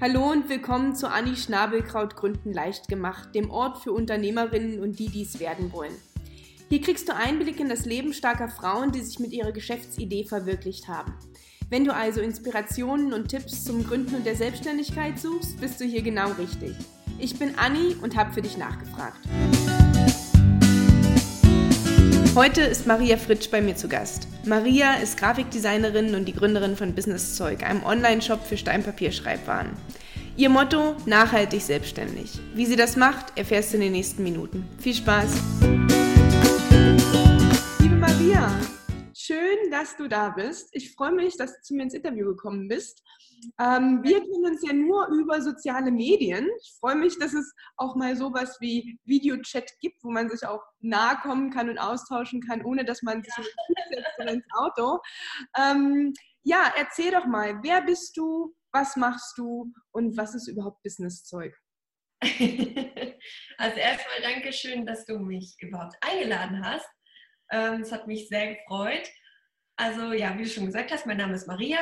Hallo und willkommen zu Anni Schnabelkraut Gründen leicht gemacht, dem Ort für Unternehmerinnen und die, die es werden wollen. Hier kriegst du Einblick in das Leben starker Frauen, die sich mit ihrer Geschäftsidee verwirklicht haben. Wenn du also Inspirationen und Tipps zum Gründen und der Selbstständigkeit suchst, bist du hier genau richtig. Ich bin Anni und habe für dich nachgefragt. Heute ist Maria Fritsch bei mir zu Gast. Maria ist Grafikdesignerin und die Gründerin von Business Zeug, einem Online-Shop für Steinpapierschreibwaren. Ihr Motto: nachhaltig selbstständig. Wie sie das macht, erfährst du in den nächsten Minuten. Viel Spaß! Liebe Maria, schön, dass du da bist. Ich freue mich, dass du zu mir ins Interview gekommen bist. Ähm, wir kennen uns ja nur über soziale Medien. Ich freue mich, dass es auch mal sowas wie Videochat gibt, wo man sich auch nahe kommen kann und austauschen kann, ohne dass man sich ja. ins Auto. Ähm, ja, erzähl doch mal, wer bist du, was machst du und was ist überhaupt Businesszeug? also erstmal danke schön, dass du mich überhaupt eingeladen hast. Ähm, es hat mich sehr gefreut. Also ja, wie du schon gesagt hast, mein Name ist Maria.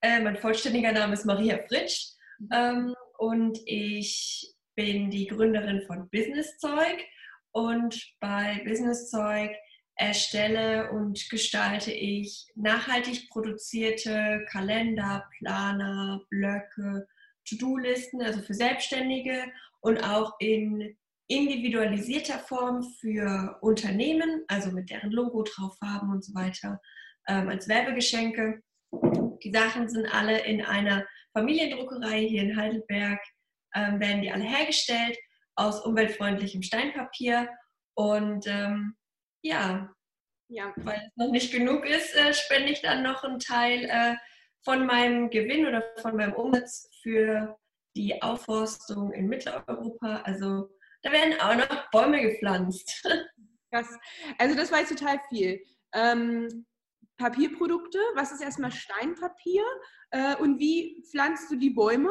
Äh, mein vollständiger Name ist Maria Fritsch ähm, und ich bin die Gründerin von Businesszeug und bei Businesszeug erstelle und gestalte ich nachhaltig produzierte Kalender, Planer, Blöcke, To-Do-Listen, also für Selbstständige und auch in individualisierter Form für Unternehmen, also mit deren Logo drauf haben und so weiter, ähm, als Werbegeschenke. Die Sachen sind alle in einer Familiendruckerei hier in Heidelberg, ähm, werden die alle hergestellt aus umweltfreundlichem Steinpapier. Und ähm, ja, ja, weil es noch nicht genug ist, äh, spende ich dann noch einen Teil äh, von meinem Gewinn oder von meinem Umsatz für die Aufforstung in Mitteleuropa. Also da werden auch noch Bäume gepflanzt. Krass. Also das war jetzt total viel. Ähm, Papierprodukte, was ist erstmal Steinpapier äh, und wie pflanzt du die Bäume?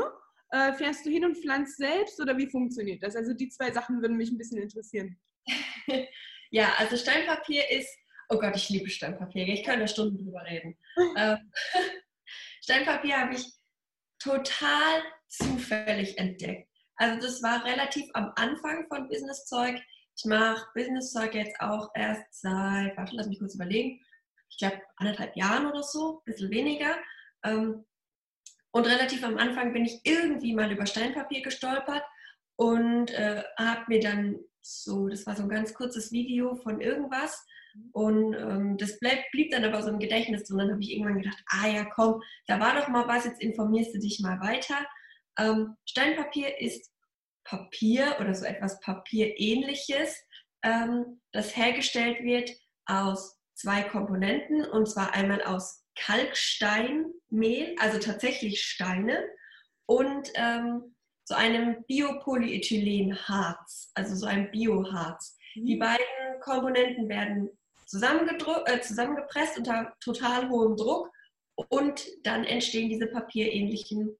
Äh, fährst du hin und pflanzt selbst oder wie funktioniert das? Also die zwei Sachen würden mich ein bisschen interessieren. ja, also Steinpapier ist, oh Gott, ich liebe Steinpapier, ich kann da Stunden drüber reden. ähm, Steinpapier habe ich total zufällig entdeckt. Also das war relativ am Anfang von Businesszeug. Ich mache Businesszeug jetzt auch erst seit, warte, lass mich kurz überlegen, ich glaube, anderthalb Jahren oder so, ein bisschen weniger. Ähm, und relativ am Anfang bin ich irgendwie mal über Steinpapier gestolpert und äh, habe mir dann so, das war so ein ganz kurzes Video von irgendwas und ähm, das bleib, blieb dann aber so im Gedächtnis und dann habe ich irgendwann gedacht, ah ja, komm, da war doch mal was, jetzt informierst du dich mal weiter. Ähm, Steinpapier ist Papier oder so etwas Papierähnliches, ähm, das hergestellt wird aus zwei Komponenten und zwar einmal aus Kalksteinmehl, also tatsächlich Steine, und ähm, so einem Biopolyethylenharz, also so ein Bioharz. Mhm. Die beiden Komponenten werden äh, zusammengepresst unter total hohem Druck und dann entstehen diese papierähnlichen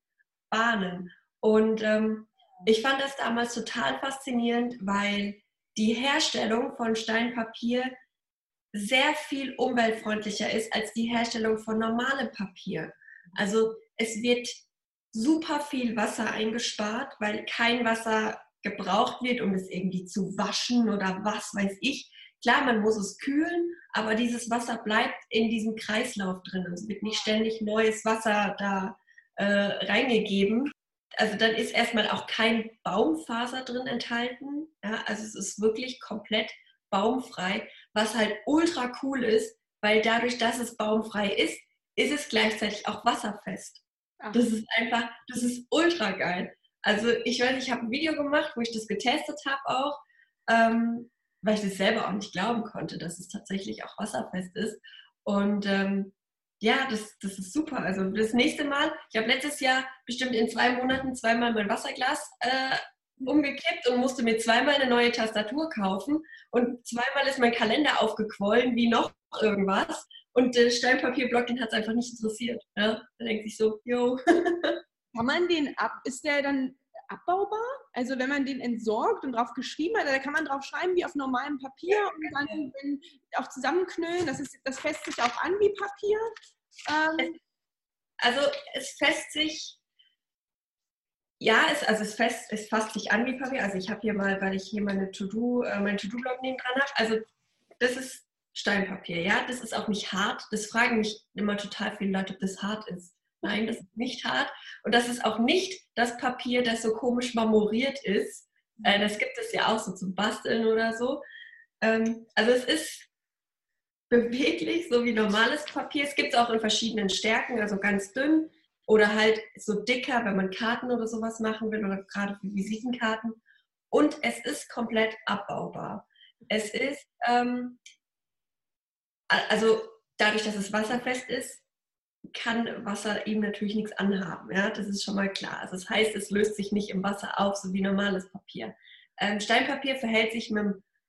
Bahnen. Und ähm, ich fand das damals total faszinierend, weil die Herstellung von Steinpapier sehr viel umweltfreundlicher ist als die Herstellung von normalem Papier. Also es wird super viel Wasser eingespart, weil kein Wasser gebraucht wird, um es irgendwie zu waschen oder was weiß ich. Klar, man muss es kühlen, aber dieses Wasser bleibt in diesem Kreislauf drin. Es wird nicht ständig neues Wasser da äh, reingegeben. Also dann ist erstmal auch kein Baumfaser drin enthalten. Ja, also es ist wirklich komplett baumfrei, was halt ultra cool ist, weil dadurch, dass es baumfrei ist, ist es gleichzeitig auch wasserfest. Ach. Das ist einfach, das ist ultra geil. Also ich weiß, ich habe ein Video gemacht, wo ich das getestet habe auch, ähm, weil ich das selber auch nicht glauben konnte, dass es tatsächlich auch wasserfest ist. Und ähm, ja, das, das ist super. Also das nächste Mal, ich habe letztes Jahr bestimmt in zwei Monaten zweimal mein Wasserglas äh, umgekippt und musste mir zweimal eine neue Tastatur kaufen und zweimal ist mein Kalender aufgequollen wie noch irgendwas und der Steinpapierblock, den hat es einfach nicht interessiert. Ja? Da denkt sich so, yo. Kann man den ab, ist der dann abbaubar? Also wenn man den entsorgt und drauf geschrieben hat, da kann man drauf schreiben wie auf normalem Papier und dann auch zusammenknüllen. Das, ist, das fässt sich auch an wie Papier. Ähm. also es fässt sich ja, es, also es, fest, es fasst sich an wie Papier. Also ich habe hier mal, weil ich hier meine To-Do, äh, mein To-Do-Blog neben dran habe. Also das ist Steinpapier, ja. Das ist auch nicht hart. Das fragen mich immer total viele Leute, ob das hart ist. Nein, das ist nicht hart. Und das ist auch nicht das Papier, das so komisch marmoriert ist. Äh, das gibt es ja auch so zum Basteln oder so. Ähm, also es ist beweglich, so wie normales Papier. Es gibt es auch in verschiedenen Stärken, also ganz dünn oder halt so dicker, wenn man Karten oder sowas machen will oder gerade für Visitenkarten. Und es ist komplett abbaubar. Es ist, ähm, also dadurch, dass es wasserfest ist, kann Wasser ihm natürlich nichts anhaben. Ja? Das ist schon mal klar. Also das heißt, es löst sich nicht im Wasser auf, so wie normales Papier. Ähm, Steinpapier verhält sich mit,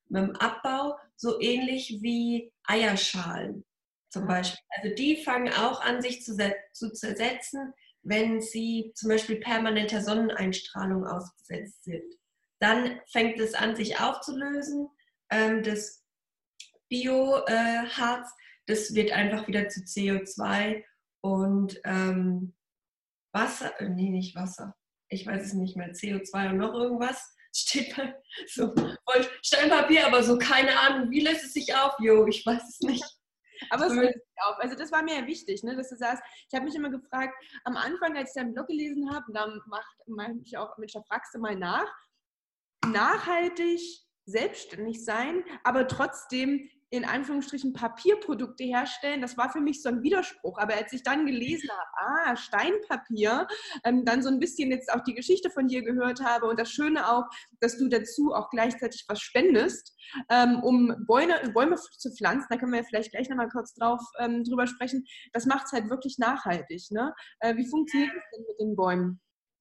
mit dem Abbau so ähnlich wie Eierschalen zum Beispiel. Also die fangen auch an, sich zu, zu zersetzen, wenn sie zum Beispiel permanenter Sonneneinstrahlung ausgesetzt sind. Dann fängt es an, sich aufzulösen. Ähm, das Bioharz, das wird einfach wieder zu CO2 und ähm, Wasser, äh, nee, nicht Wasser, ich weiß es nicht mehr, CO2 und noch irgendwas steht bei so Steinpapier, aber so keine Ahnung, wie lässt es sich auf? Jo, ich weiß es nicht. Aber es löst sich auf. Also das war mir ja wichtig, ne, dass du sagst, ich habe mich immer gefragt, am Anfang, als ich deinen Blog gelesen habe, da mache ich auch, Mensch, da fragst du mal nach, nachhaltig selbstständig sein, aber trotzdem in Anführungsstrichen Papierprodukte herstellen, das war für mich so ein Widerspruch. Aber als ich dann gelesen habe, ah, Steinpapier, ähm, dann so ein bisschen jetzt auch die Geschichte von dir gehört habe und das Schöne auch, dass du dazu auch gleichzeitig was spendest, ähm, um Bäume, Bäume zu pflanzen, da können wir vielleicht gleich nochmal kurz drauf ähm, drüber sprechen, das macht es halt wirklich nachhaltig. Ne? Äh, wie funktioniert das denn mit den Bäumen?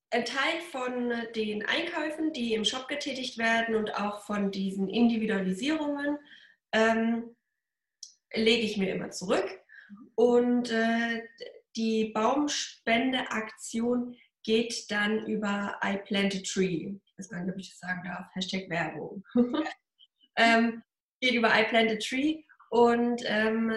Ein Teil von den Einkäufen, die im Shop getätigt werden und auch von diesen Individualisierungen, ähm, lege ich mir immer zurück. Und äh, die Baumspendeaktion geht dann über I Plant a Tree. Ich weiß gar nicht, ob ich das sagen darf. Hashtag Werbung. ähm, geht über I Plant a Tree und ähm,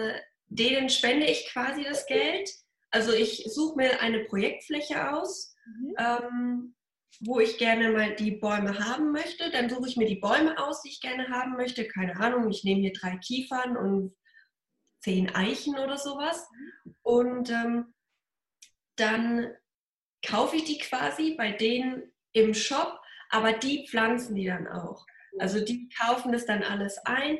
denen spende ich quasi das Geld. Also ich suche mir eine Projektfläche aus, mhm. ähm, wo ich gerne mal die Bäume haben möchte. Dann suche ich mir die Bäume aus, die ich gerne haben möchte. Keine Ahnung, ich nehme hier drei Kiefern und zehn Eichen oder sowas. Und ähm, dann kaufe ich die quasi bei denen im Shop, aber die pflanzen die dann auch. Also die kaufen das dann alles ein.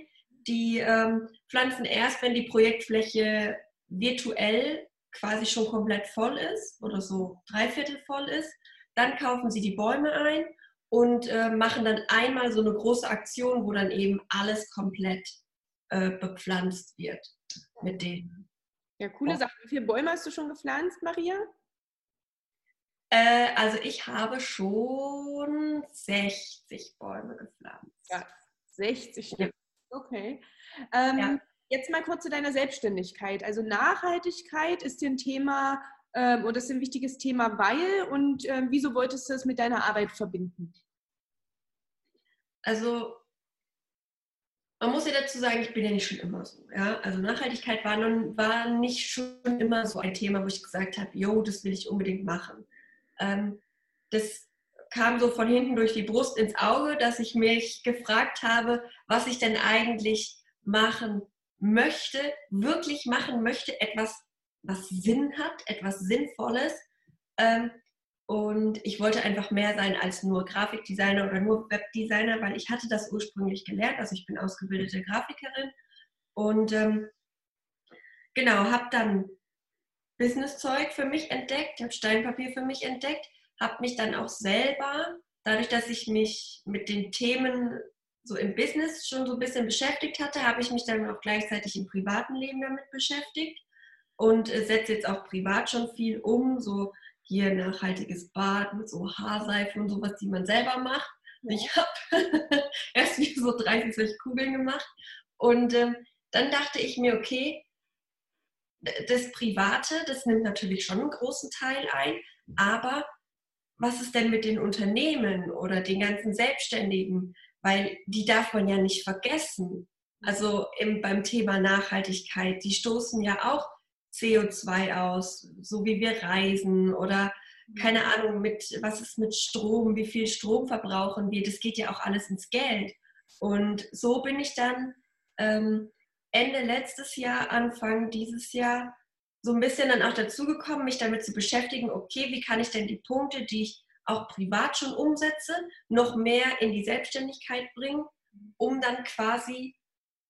Die ähm, pflanzen erst, wenn die Projektfläche virtuell quasi schon komplett voll ist oder so dreiviertel voll ist. Dann kaufen sie die Bäume ein und äh, machen dann einmal so eine große Aktion, wo dann eben alles komplett äh, bepflanzt wird mit denen. Ja, coole Sache. Wie viele Bäume hast du schon gepflanzt, Maria? Äh, also ich habe schon 60 Bäume gepflanzt. Ja, 60 Stück. Ja. Okay. Ähm, ja. Jetzt mal kurz zu deiner Selbstständigkeit. Also Nachhaltigkeit ist dir ein Thema, ähm, und das ist ein wichtiges Thema, weil und ähm, wieso wolltest du es mit deiner Arbeit verbinden? Also man muss ja dazu sagen, ich bin ja nicht schon immer so. Ja? Also Nachhaltigkeit war, nun, war nicht schon immer so ein Thema, wo ich gesagt habe, jo, das will ich unbedingt machen. Ähm, das kam so von hinten durch die Brust ins Auge, dass ich mich gefragt habe, was ich denn eigentlich machen möchte, wirklich machen möchte, etwas was Sinn hat, etwas Sinnvolles. Ähm, und ich wollte einfach mehr sein als nur Grafikdesigner oder nur Webdesigner, weil ich hatte das ursprünglich gelernt. Also ich bin ausgebildete Grafikerin und ähm, genau, habe dann Businesszeug für mich entdeckt, habe Steinpapier für mich entdeckt, habe mich dann auch selber, dadurch, dass ich mich mit den Themen so im Business schon so ein bisschen beschäftigt hatte, habe ich mich dann auch gleichzeitig im privaten Leben damit beschäftigt und äh, setze jetzt auch privat schon viel um, so hier nachhaltiges Bad mit so Haarseife und sowas, die man selber macht. Ich habe erst wie so 30 solche Kugeln gemacht und ähm, dann dachte ich mir, okay, das Private, das nimmt natürlich schon einen großen Teil ein, aber was ist denn mit den Unternehmen oder den ganzen Selbstständigen? Weil die darf man ja nicht vergessen. Also im, beim Thema Nachhaltigkeit, die stoßen ja auch CO2 aus, so wie wir reisen oder keine Ahnung, mit was ist mit Strom, wie viel Strom verbrauchen wir, das geht ja auch alles ins Geld. Und so bin ich dann ähm, Ende letztes Jahr, Anfang dieses Jahr so ein bisschen dann auch dazu gekommen, mich damit zu beschäftigen, okay, wie kann ich denn die Punkte, die ich auch privat schon umsetze, noch mehr in die Selbstständigkeit bringen, um dann quasi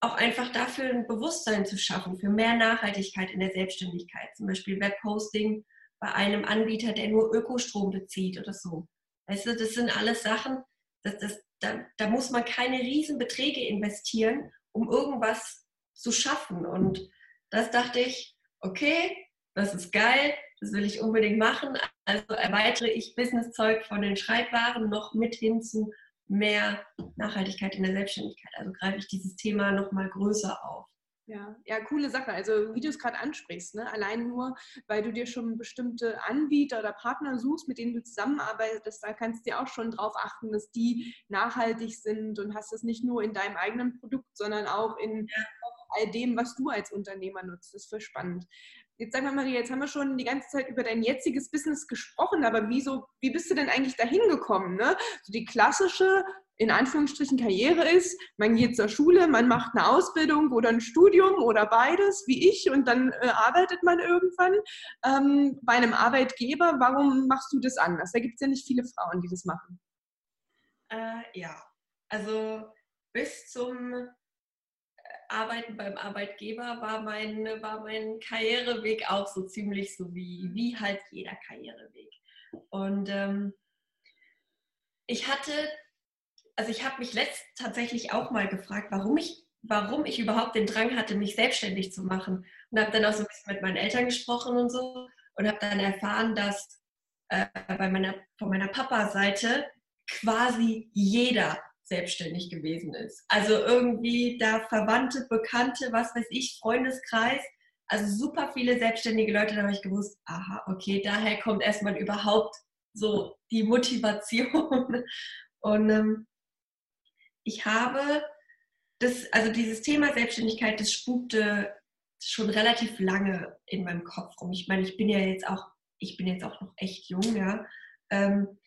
auch einfach dafür ein Bewusstsein zu schaffen, für mehr Nachhaltigkeit in der Selbstständigkeit. Zum Beispiel Webhosting bei einem Anbieter, der nur Ökostrom bezieht oder so. Weißt du, das sind alles Sachen, das, das, da, da muss man keine Riesenbeträge investieren, um irgendwas zu schaffen. Und das dachte ich, okay, das ist geil, das will ich unbedingt machen. Also erweitere ich Businesszeug von den Schreibwaren noch mit hin zu mehr Nachhaltigkeit in der Selbstständigkeit. Also greife ich dieses Thema nochmal größer auf. Ja, ja, coole Sache. Also wie du es gerade ansprichst, ne? allein nur, weil du dir schon bestimmte Anbieter oder Partner suchst, mit denen du zusammenarbeitest, da kannst du dir auch schon darauf achten, dass die nachhaltig sind und hast das nicht nur in deinem eigenen Produkt, sondern auch in ja. all dem, was du als Unternehmer nutzt. Das ist voll spannend. Jetzt sag mal, Maria, jetzt haben wir schon die ganze Zeit über dein jetziges Business gesprochen, aber wieso, wie bist du denn eigentlich dahin gekommen? Ne? So die klassische, in Anführungsstrichen, Karriere ist, man geht zur Schule, man macht eine Ausbildung oder ein Studium oder beides, wie ich, und dann äh, arbeitet man irgendwann ähm, bei einem Arbeitgeber. Warum machst du das anders? Da gibt es ja nicht viele Frauen, die das machen. Äh, ja, also bis zum Arbeiten beim Arbeitgeber war mein, war mein Karriereweg auch so ziemlich so wie, wie halt jeder Karriereweg. Und ähm, ich hatte, also ich habe mich letzt tatsächlich auch mal gefragt, warum ich, warum ich überhaupt den Drang hatte, mich selbstständig zu machen. Und habe dann auch so ein bisschen mit meinen Eltern gesprochen und so und habe dann erfahren, dass äh, bei meiner, von meiner Papa-Seite quasi jeder selbstständig gewesen ist. Also irgendwie da Verwandte, Bekannte, was weiß ich, Freundeskreis, also super viele selbstständige Leute, da habe ich gewusst, aha, okay, daher kommt erstmal überhaupt so die Motivation. Und ähm, ich habe das, also dieses Thema Selbstständigkeit, das spukte schon relativ lange in meinem Kopf rum. Ich meine, ich bin ja jetzt auch, ich bin jetzt auch noch echt jung, ja. Ähm,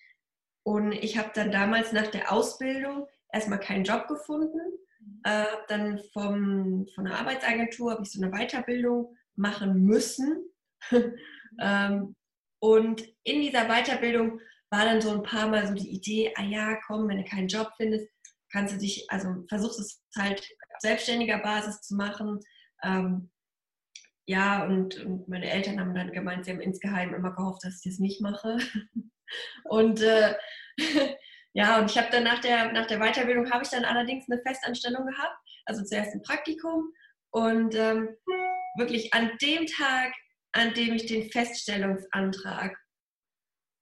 und ich habe dann damals nach der Ausbildung erstmal keinen Job gefunden. Mhm. Äh, dann vom, von der Arbeitsagentur habe ich so eine Weiterbildung machen müssen. ähm, und in dieser Weiterbildung war dann so ein paar Mal so die Idee, ah ja, komm, wenn du keinen Job findest, kannst du dich, also versuchst es halt auf selbstständiger Basis zu machen. Ähm, ja, und, und, meine Eltern haben dann gemeint, sie haben insgeheim immer gehofft, dass ich das nicht mache. und äh, ja, und ich habe dann nach der, nach der Weiterbildung habe ich dann allerdings eine Festanstellung gehabt, also zuerst ein Praktikum und ähm, wirklich an dem Tag, an dem ich den Feststellungsantrag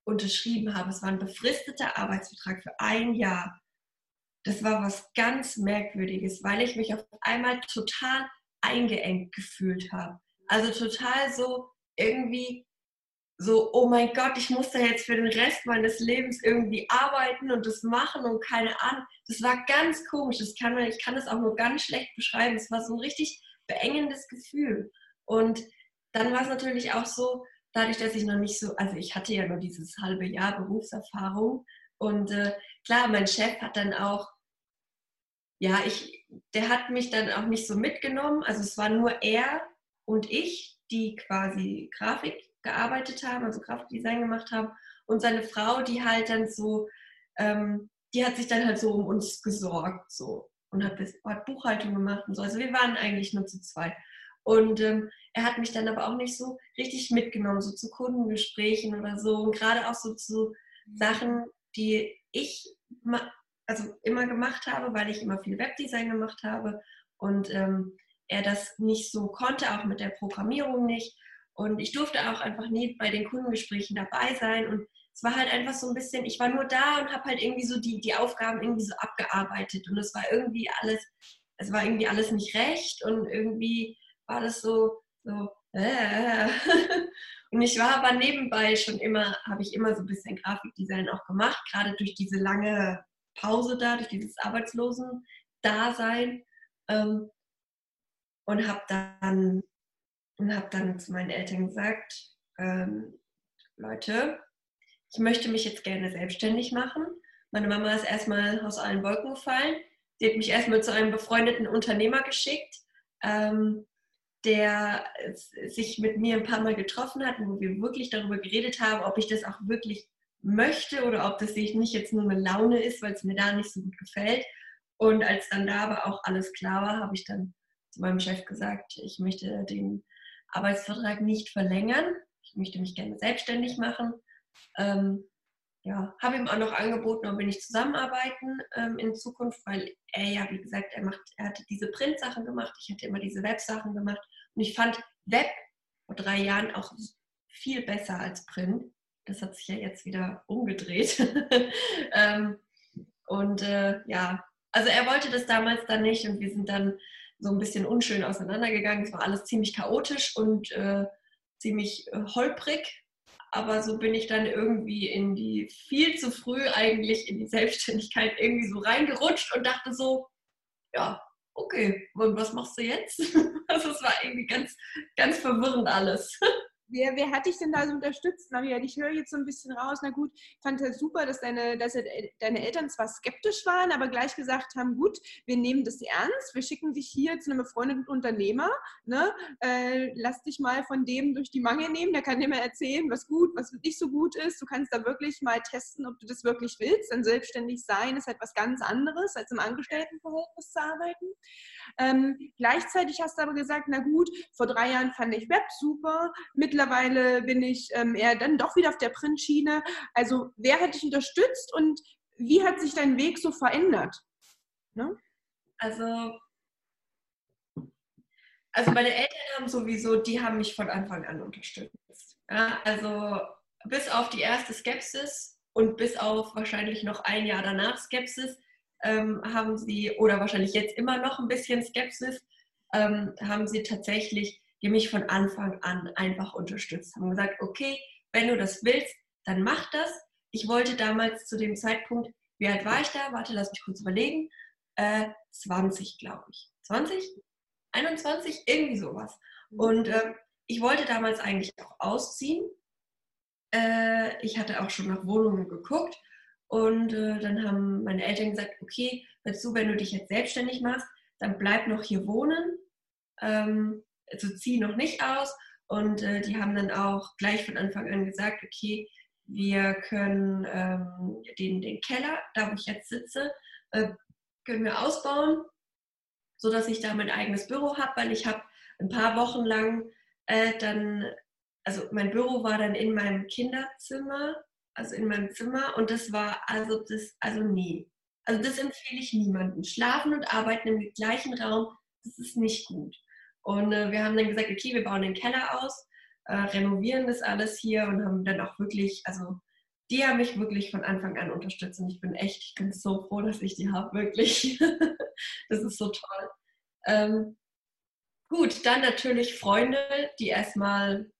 unterschrieben habe, es war ein befristeter Arbeitsvertrag für ein Jahr. Das war was ganz Merkwürdiges, weil ich mich auf einmal total eingeengt gefühlt habe. Also total so irgendwie so, oh mein Gott, ich muss da jetzt für den Rest meines Lebens irgendwie arbeiten und das machen und keine Ahnung. Das war ganz komisch. Das kann man, ich kann das auch nur ganz schlecht beschreiben. Es war so ein richtig beengendes Gefühl. Und dann war es natürlich auch so, dadurch, dass ich noch nicht so, also ich hatte ja nur dieses halbe Jahr Berufserfahrung und äh, klar, mein Chef hat dann auch, ja, ich, der hat mich dann auch nicht so mitgenommen. Also es war nur er und ich, die quasi Grafik gearbeitet haben, also Grafikdesign gemacht haben. Und seine Frau, die halt dann so, ähm, die hat sich dann halt so um uns gesorgt so und hat, das, hat Buchhaltung gemacht und so. Also wir waren eigentlich nur zu zweit. Und ähm, er hat mich dann aber auch nicht so richtig mitgenommen, so zu Kundengesprächen oder so. Und gerade auch so zu Sachen, die ich also immer gemacht habe, weil ich immer viel Webdesign gemacht habe. Und ähm, er das nicht so konnte, auch mit der Programmierung nicht. Und ich durfte auch einfach nie bei den Kundengesprächen dabei sein. Und es war halt einfach so ein bisschen, ich war nur da und habe halt irgendwie so die, die Aufgaben irgendwie so abgearbeitet. Und es war irgendwie alles, es war irgendwie alles nicht recht und irgendwie war das so, so, äh. Und ich war aber nebenbei schon immer, habe ich immer so ein bisschen Grafikdesign auch gemacht, gerade durch diese lange Pause da, durch dieses Arbeitslosen-Dasein. Ähm, und habe dann und habe dann zu meinen Eltern gesagt, ähm, Leute, ich möchte mich jetzt gerne selbstständig machen. Meine Mama ist erstmal aus allen Wolken gefallen. Sie hat mich erstmal zu einem befreundeten Unternehmer geschickt, ähm, der sich mit mir ein paar Mal getroffen hat, wo wir wirklich darüber geredet haben, ob ich das auch wirklich möchte oder ob das nicht jetzt nur eine Laune ist, weil es mir da nicht so gut gefällt. Und als dann da aber auch alles klar war, habe ich dann zu meinem Chef gesagt, ich möchte den Arbeitsvertrag nicht verlängern. Ich möchte mich gerne selbstständig machen. Ähm, ja, habe ihm auch noch angeboten, ob wir nicht zusammenarbeiten ähm, in Zukunft, weil er ja, wie gesagt, er macht, er hatte diese Print-Sachen gemacht, ich hatte immer diese Web-Sachen gemacht und ich fand Web vor drei Jahren auch viel besser als Print. Das hat sich ja jetzt wieder umgedreht. ähm, und äh, ja, also er wollte das damals dann nicht und wir sind dann so ein bisschen unschön auseinandergegangen. Es war alles ziemlich chaotisch und äh, ziemlich äh, holprig. Aber so bin ich dann irgendwie in die, viel zu früh eigentlich in die Selbstständigkeit irgendwie so reingerutscht und dachte so, ja, okay, und was machst du jetzt? Also es war irgendwie ganz, ganz verwirrend alles. Wer, wer hat dich denn da so unterstützt, Maria? Ich höre jetzt so ein bisschen raus. Na gut, ich fand es super, dass deine, dass deine Eltern zwar skeptisch waren, aber gleich gesagt haben: Gut, wir nehmen das ernst, wir schicken dich hier zu einem befreundeten Unternehmer. Ne? Äh, lass dich mal von dem durch die Mangel nehmen. Der kann dir mal erzählen, was gut, was nicht so gut ist. Du kannst da wirklich mal testen, ob du das wirklich willst. Denn selbstständig sein ist etwas ganz anderes, als im Angestelltenverhältnis zu arbeiten. Ähm, gleichzeitig hast du aber gesagt: Na gut, vor drei Jahren fand ich Web super. Mittlerweile mittlerweile bin ich ähm, eher dann doch wieder auf der Printschiene. Also wer hat dich unterstützt und wie hat sich dein Weg so verändert? Ne? Also, also meine Eltern haben sowieso, die haben mich von Anfang an unterstützt. Ja, also bis auf die erste Skepsis und bis auf wahrscheinlich noch ein Jahr danach Skepsis ähm, haben sie, oder wahrscheinlich jetzt immer noch ein bisschen Skepsis, ähm, haben sie tatsächlich die mich von Anfang an einfach unterstützt haben. Gesagt, okay, wenn du das willst, dann mach das. Ich wollte damals zu dem Zeitpunkt, wie alt war ich da? Warte, lass mich kurz überlegen. Äh, 20, glaube ich. 20? 21? Irgendwie sowas. Und äh, ich wollte damals eigentlich auch ausziehen. Äh, ich hatte auch schon nach Wohnungen geguckt. Und äh, dann haben meine Eltern gesagt, okay, du, wenn du dich jetzt selbstständig machst, dann bleib noch hier wohnen. Ähm, also zieh noch nicht aus. Und äh, die haben dann auch gleich von Anfang an gesagt, okay, wir können ähm, den, den Keller, da wo ich jetzt sitze, äh, können wir ausbauen, sodass ich da mein eigenes Büro habe, weil ich habe ein paar Wochen lang äh, dann, also mein Büro war dann in meinem Kinderzimmer, also in meinem Zimmer und das war also das, also nie. Also das empfehle ich niemandem. Schlafen und arbeiten im gleichen Raum, das ist nicht gut. Und äh, wir haben dann gesagt, okay, wir bauen den Keller aus, äh, renovieren das alles hier und haben dann auch wirklich, also die haben mich wirklich von Anfang an unterstützt und ich bin echt, ich bin so froh, dass ich die habe, wirklich. das ist so toll. Ähm, gut, dann natürlich Freunde, die erstmal,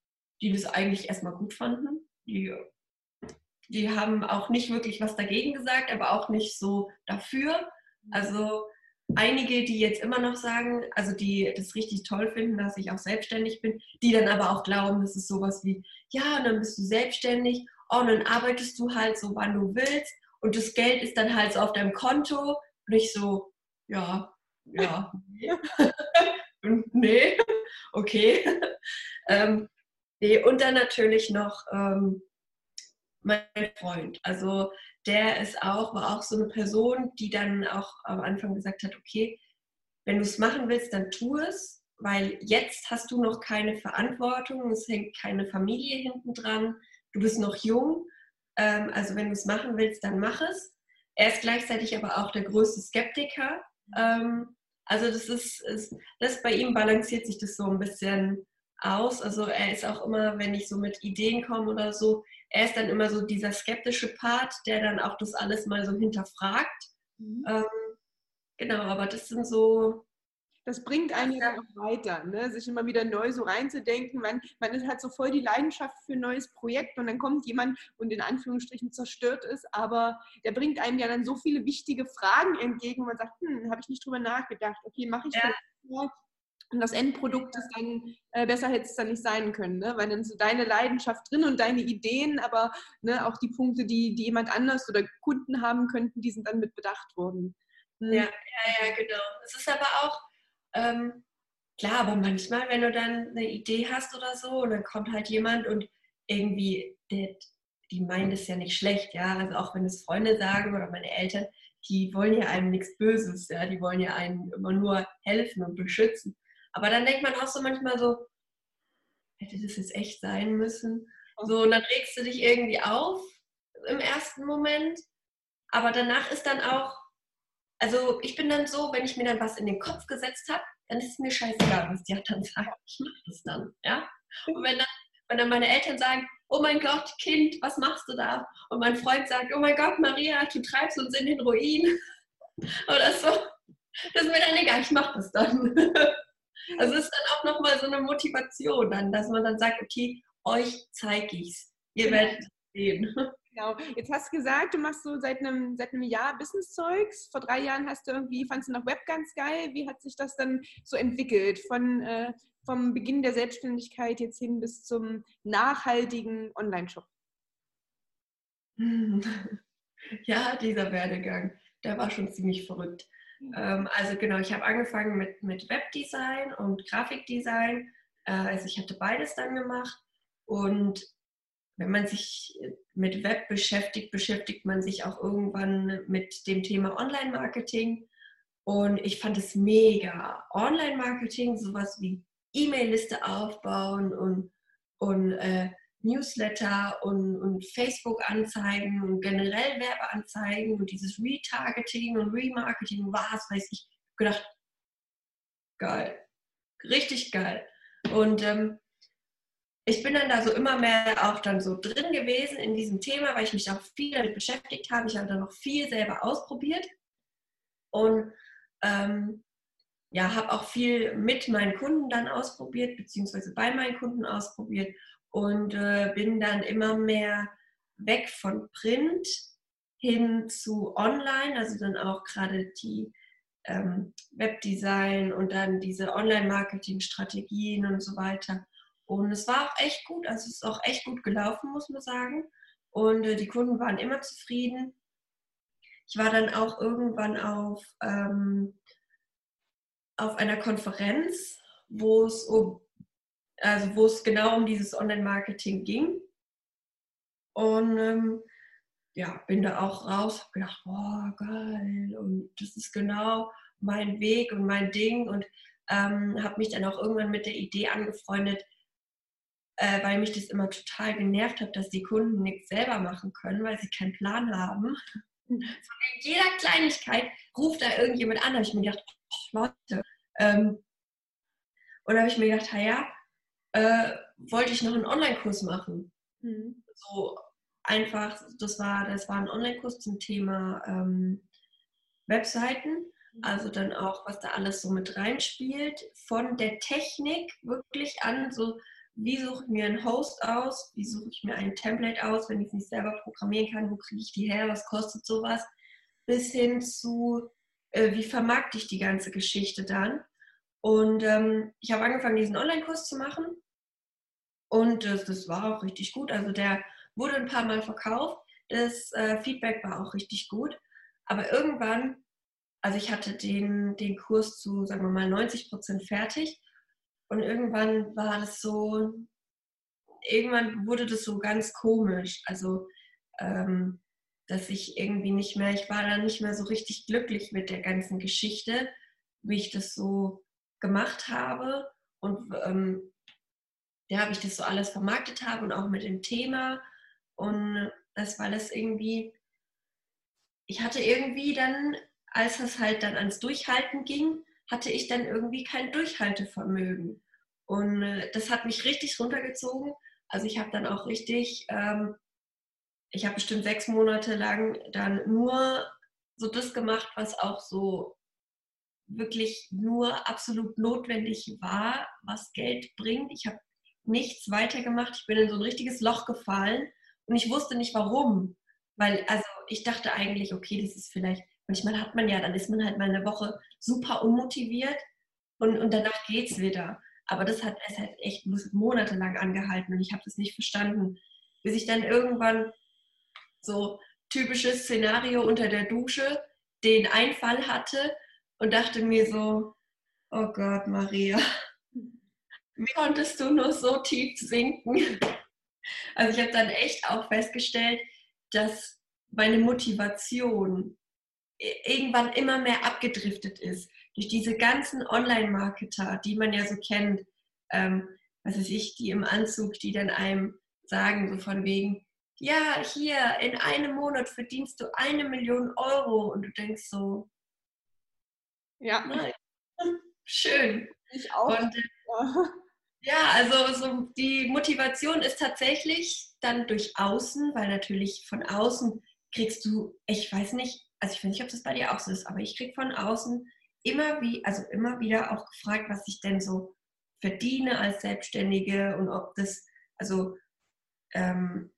die das eigentlich erstmal gut fanden. Die, die haben auch nicht wirklich was dagegen gesagt, aber auch nicht so dafür. Also einige, die jetzt immer noch sagen, also die das richtig toll finden, dass ich auch selbstständig bin, die dann aber auch glauben, das ist sowas wie, ja, und dann bist du selbstständig, oh, und dann arbeitest du halt so, wann du willst und das Geld ist dann halt so auf deinem Konto und ich so, ja, ja, nee, nee okay. ähm, nee, und dann natürlich noch ähm, mein Freund, also der ist auch, war auch so eine Person, die dann auch am Anfang gesagt hat, okay, wenn du es machen willst, dann tu es, weil jetzt hast du noch keine Verantwortung, es hängt keine Familie hinten dran, du bist noch jung, ähm, also wenn du es machen willst, dann mach es. Er ist gleichzeitig aber auch der größte Skeptiker. Ähm, also das ist, ist, das bei ihm balanciert sich das so ein bisschen aus. Also er ist auch immer, wenn ich so mit Ideen komme oder so, er ist dann immer so dieser skeptische Part, der dann auch das alles mal so hinterfragt. Mhm. Ähm, genau, aber das sind so. Das bringt einen ja auch weiter, ne? sich immer wieder neu so reinzudenken. Man, man hat so voll die Leidenschaft für ein neues Projekt und dann kommt jemand und in Anführungsstrichen zerstört ist, aber der bringt einem ja dann so viele wichtige Fragen entgegen und man sagt, hm, habe ich nicht drüber nachgedacht. Okay, mache ich ja. das? Und das Endprodukt ist dann, äh, besser hätte es dann nicht sein können, ne? weil dann so deine Leidenschaft drin und deine Ideen, aber ne, auch die Punkte, die, die jemand anders oder Kunden haben könnten, die sind dann mit bedacht worden. Hm. Ja, ja, ja, genau. Es ist aber auch, ähm, klar, aber manchmal, wenn du dann eine Idee hast oder so und dann kommt halt jemand und irgendwie, der, die meinen es ja nicht schlecht, ja, also auch wenn es Freunde sagen oder meine Eltern, die wollen ja einem nichts Böses, ja, die wollen ja einem immer nur helfen und beschützen. Aber dann denkt man auch so manchmal so, hätte das jetzt echt sein müssen? So, und dann regst du dich irgendwie auf im ersten Moment, aber danach ist dann auch, also ich bin dann so, wenn ich mir dann was in den Kopf gesetzt habe, dann ist es mir scheißegal, was die anderen sagen. Ich mache das dann, ja. Und wenn dann, wenn dann meine Eltern sagen, oh mein Gott, Kind, was machst du da? Und mein Freund sagt, oh mein Gott, Maria, du treibst uns in den Ruin. Oder so. Das ist mir dann egal, ich mache das dann. Also es ist dann auch nochmal so eine Motivation dann, dass man dann sagt, okay, euch zeige ich es. Ihr genau. werdet es sehen. Genau. Jetzt hast du gesagt, du machst so seit einem, seit einem Jahr Business-Zeugs. Vor drei Jahren hast du irgendwie, fandst du noch Web ganz geil. Wie hat sich das dann so entwickelt? Von, äh, vom Beginn der Selbstständigkeit jetzt hin bis zum nachhaltigen Online-Shop? Ja, dieser Werdegang, der war schon ziemlich verrückt. Ähm, also genau, ich habe angefangen mit, mit Webdesign und Grafikdesign. Äh, also ich hatte beides dann gemacht. Und wenn man sich mit Web beschäftigt, beschäftigt man sich auch irgendwann mit dem Thema Online-Marketing. Und ich fand es mega. Online-Marketing, sowas wie E-Mail-Liste aufbauen und, und äh, Newsletter und, und Facebook-Anzeigen und generell Werbeanzeigen und dieses Retargeting und Remarketing, was weiß ich, gedacht, geil, richtig geil. Und ähm, ich bin dann da so immer mehr auch dann so drin gewesen in diesem Thema, weil ich mich auch viel damit beschäftigt habe. Ich habe dann noch viel selber ausprobiert und ähm, ja, habe auch viel mit meinen Kunden dann ausprobiert, beziehungsweise bei meinen Kunden ausprobiert und äh, bin dann immer mehr weg von Print hin zu Online, also dann auch gerade die ähm, Webdesign und dann diese Online-Marketing-Strategien und so weiter. Und es war auch echt gut, also es ist auch echt gut gelaufen, muss man sagen. Und äh, die Kunden waren immer zufrieden. Ich war dann auch irgendwann auf, ähm, auf einer Konferenz, wo es um also wo es genau um dieses Online-Marketing ging. Und ähm, ja, bin da auch raus, habe gedacht, boah, geil, und das ist genau mein Weg und mein Ding und ähm, habe mich dann auch irgendwann mit der Idee angefreundet, äh, weil mich das immer total genervt hat, dass die Kunden nichts selber machen können, weil sie keinen Plan haben. Von jeder Kleinigkeit ruft da irgendjemand an, da habe ich mir gedacht, oh, Leute, ähm, und habe ich mir gedacht, ja, äh, wollte ich noch einen Online-Kurs machen. Mhm. So einfach, das war, das war ein Online-Kurs zum Thema ähm, Webseiten. Mhm. Also dann auch, was da alles so mit reinspielt, von der Technik wirklich an, so wie suche ich mir einen Host aus, wie suche ich mir ein Template aus, wenn ich es nicht selber programmieren kann, wo kriege ich die her, was kostet sowas, bis hin zu, äh, wie vermarkte ich die ganze Geschichte dann. Und ähm, ich habe angefangen, diesen Online-Kurs zu machen und das, das war auch richtig gut. Also der wurde ein paar Mal verkauft. Das äh, Feedback war auch richtig gut. Aber irgendwann, also ich hatte den, den Kurs zu, sagen wir mal, 90 Prozent fertig. Und irgendwann war das so, irgendwann wurde das so ganz komisch. Also, ähm, dass ich irgendwie nicht mehr, ich war da nicht mehr so richtig glücklich mit der ganzen Geschichte, wie ich das so gemacht habe. Und ähm, ja, habe ich das so alles vermarktet habe und auch mit dem Thema. Und das war das irgendwie, ich hatte irgendwie dann, als es halt dann ans Durchhalten ging, hatte ich dann irgendwie kein Durchhaltevermögen. Und äh, das hat mich richtig runtergezogen. Also ich habe dann auch richtig, ähm, ich habe bestimmt sechs Monate lang dann nur so das gemacht, was auch so wirklich nur absolut notwendig war, was Geld bringt. Ich habe nichts weitergemacht. Ich bin in so ein richtiges Loch gefallen und ich wusste nicht warum. Weil, also ich dachte eigentlich, okay, das ist vielleicht, manchmal hat man ja, dann ist man halt mal eine Woche super unmotiviert und, und danach geht es wieder. Aber das hat, es hat echt monatelang angehalten und ich habe das nicht verstanden. Bis ich dann irgendwann so typisches Szenario unter der Dusche den Einfall hatte und dachte mir so, oh Gott, Maria, wie konntest du nur so tief sinken? Also ich habe dann echt auch festgestellt, dass meine Motivation irgendwann immer mehr abgedriftet ist. Durch diese ganzen Online-Marketer, die man ja so kennt, ähm, was weiß ich, die im Anzug, die dann einem sagen, so von wegen, ja, hier, in einem Monat verdienst du eine Million Euro und du denkst so, ja, nein, schön. Ich auch. Und, äh, ja, also so die Motivation ist tatsächlich dann durch außen, weil natürlich von außen kriegst du, ich weiß nicht, also ich weiß nicht, ob das bei dir auch so ist, aber ich krieg von außen immer wie, also immer wieder auch gefragt, was ich denn so verdiene als Selbstständige und ob das, also ähm,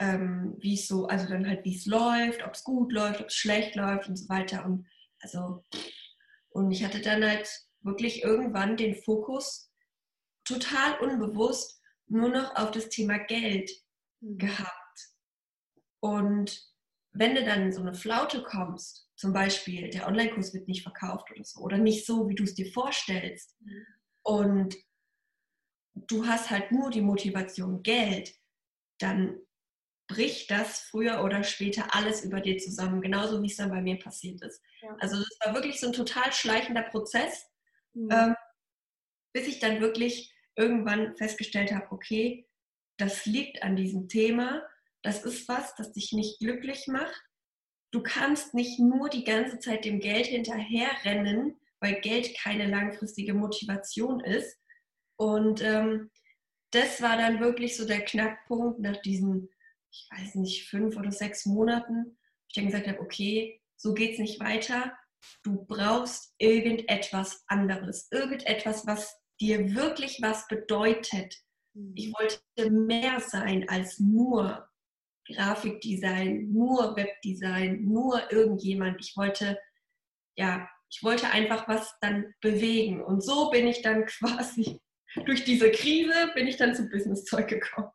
ähm, wie es so, also dann halt wie es läuft, ob es gut läuft, ob es schlecht läuft und so weiter. Und also, und ich hatte dann halt wirklich irgendwann den Fokus total unbewusst nur noch auf das Thema Geld mhm. gehabt. Und wenn du dann in so eine Flaute kommst, zum Beispiel der Online-Kurs wird nicht verkauft oder so, oder nicht so, wie du es dir vorstellst, mhm. und du hast halt nur die Motivation Geld, dann bricht das früher oder später alles über dir zusammen, genauso wie es dann bei mir passiert ist. Ja. Also das war wirklich so ein total schleichender Prozess, mhm. ähm, bis ich dann wirklich irgendwann festgestellt habe, okay, das liegt an diesem Thema das ist was, das dich nicht glücklich macht. Du kannst nicht nur die ganze Zeit dem Geld hinterherrennen, weil Geld keine langfristige Motivation ist. Und ähm, das war dann wirklich so der Knackpunkt nach diesen, ich weiß nicht, fünf oder sechs Monaten. Ich dann gesagt habe, okay, so geht es nicht weiter. Du brauchst irgendetwas anderes, irgendetwas, was dir wirklich was bedeutet. Ich wollte mehr sein als nur Grafikdesign, nur Webdesign, nur irgendjemand. Ich wollte, ja, ich wollte einfach was dann bewegen. Und so bin ich dann quasi durch diese Krise bin ich dann zum Businesszeug gekommen.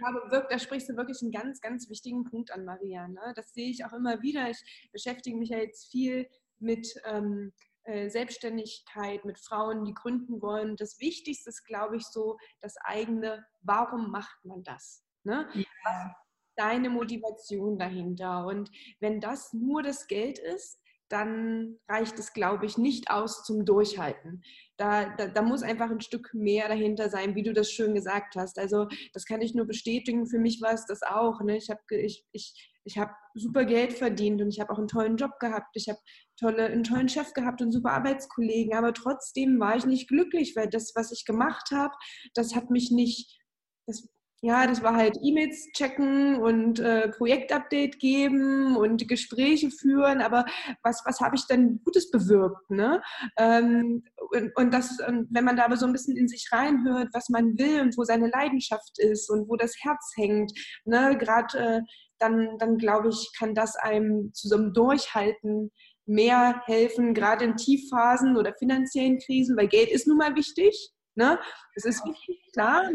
Ja, aber da sprichst du wirklich einen ganz, ganz wichtigen Punkt an, Maria. Ne? Das sehe ich auch immer wieder. Ich beschäftige mich ja jetzt viel mit ähm, äh, Selbstständigkeit, mit Frauen, die gründen wollen. Das Wichtigste ist, glaube ich, so das eigene, warum macht man das? Ne? Ja. Was, deine Motivation dahinter. Und wenn das nur das Geld ist, dann reicht es, glaube ich, nicht aus zum Durchhalten. Da, da, da, muss einfach ein Stück mehr dahinter sein, wie du das schön gesagt hast. Also das kann ich nur bestätigen. Für mich war es das auch. Ne? Ich habe ich, ich, ich hab super Geld verdient und ich habe auch einen tollen Job gehabt. Ich habe tolle, einen tollen Chef gehabt und super Arbeitskollegen. Aber trotzdem war ich nicht glücklich, weil das, was ich gemacht habe, das hat mich nicht, das ja, das war halt E-Mails checken und äh, Projektupdate geben und Gespräche führen, aber was, was habe ich denn Gutes bewirkt? Ne? Ähm, und, und, das, und wenn man da aber so ein bisschen in sich reinhört, was man will und wo seine Leidenschaft ist und wo das Herz hängt, ne? gerade äh, dann, dann glaube ich, kann das einem zu so einem Durchhalten mehr helfen, gerade in Tiefphasen oder finanziellen Krisen, weil Geld ist nun mal wichtig. Ne? Das ist wichtig, klar.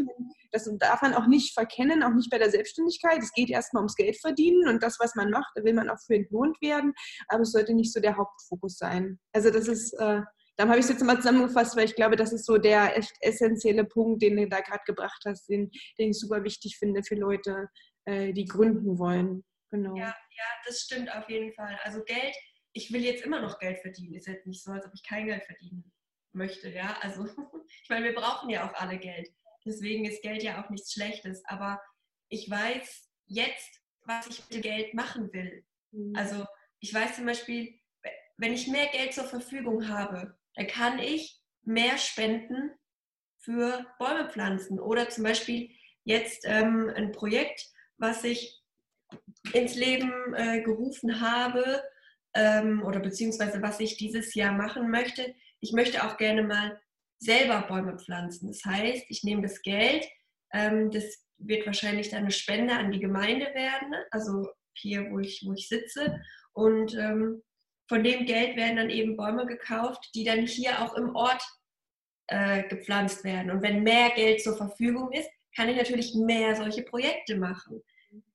Das darf man auch nicht verkennen, auch nicht bei der Selbstständigkeit. Es geht erstmal ums Geld verdienen und das, was man macht, da will man auch für entlohnt werden. Aber es sollte nicht so der Hauptfokus sein. Also das ist, äh, dann habe ich es jetzt mal zusammengefasst, weil ich glaube, das ist so der echt essentielle Punkt, den du da gerade gebracht hast, den, den ich super wichtig finde für Leute, äh, die gründen wollen. Genau. Ja, ja, das stimmt auf jeden Fall. Also Geld, ich will jetzt immer noch Geld verdienen. Ist jetzt nicht so, als ob ich kein Geld verdienen möchte. Ja, also ich meine, wir brauchen ja auch alle Geld. Deswegen ist Geld ja auch nichts Schlechtes. Aber ich weiß jetzt, was ich mit dem Geld machen will. Mhm. Also ich weiß zum Beispiel, wenn ich mehr Geld zur Verfügung habe, dann kann ich mehr spenden für Bäume pflanzen. Oder zum Beispiel jetzt ähm, ein Projekt, was ich ins Leben äh, gerufen habe ähm, oder beziehungsweise was ich dieses Jahr machen möchte. Ich möchte auch gerne mal selber Bäume pflanzen. Das heißt, ich nehme das Geld, ähm, das wird wahrscheinlich dann eine Spende an die Gemeinde werden, also hier, wo ich, wo ich sitze, und ähm, von dem Geld werden dann eben Bäume gekauft, die dann hier auch im Ort äh, gepflanzt werden. Und wenn mehr Geld zur Verfügung ist, kann ich natürlich mehr solche Projekte machen.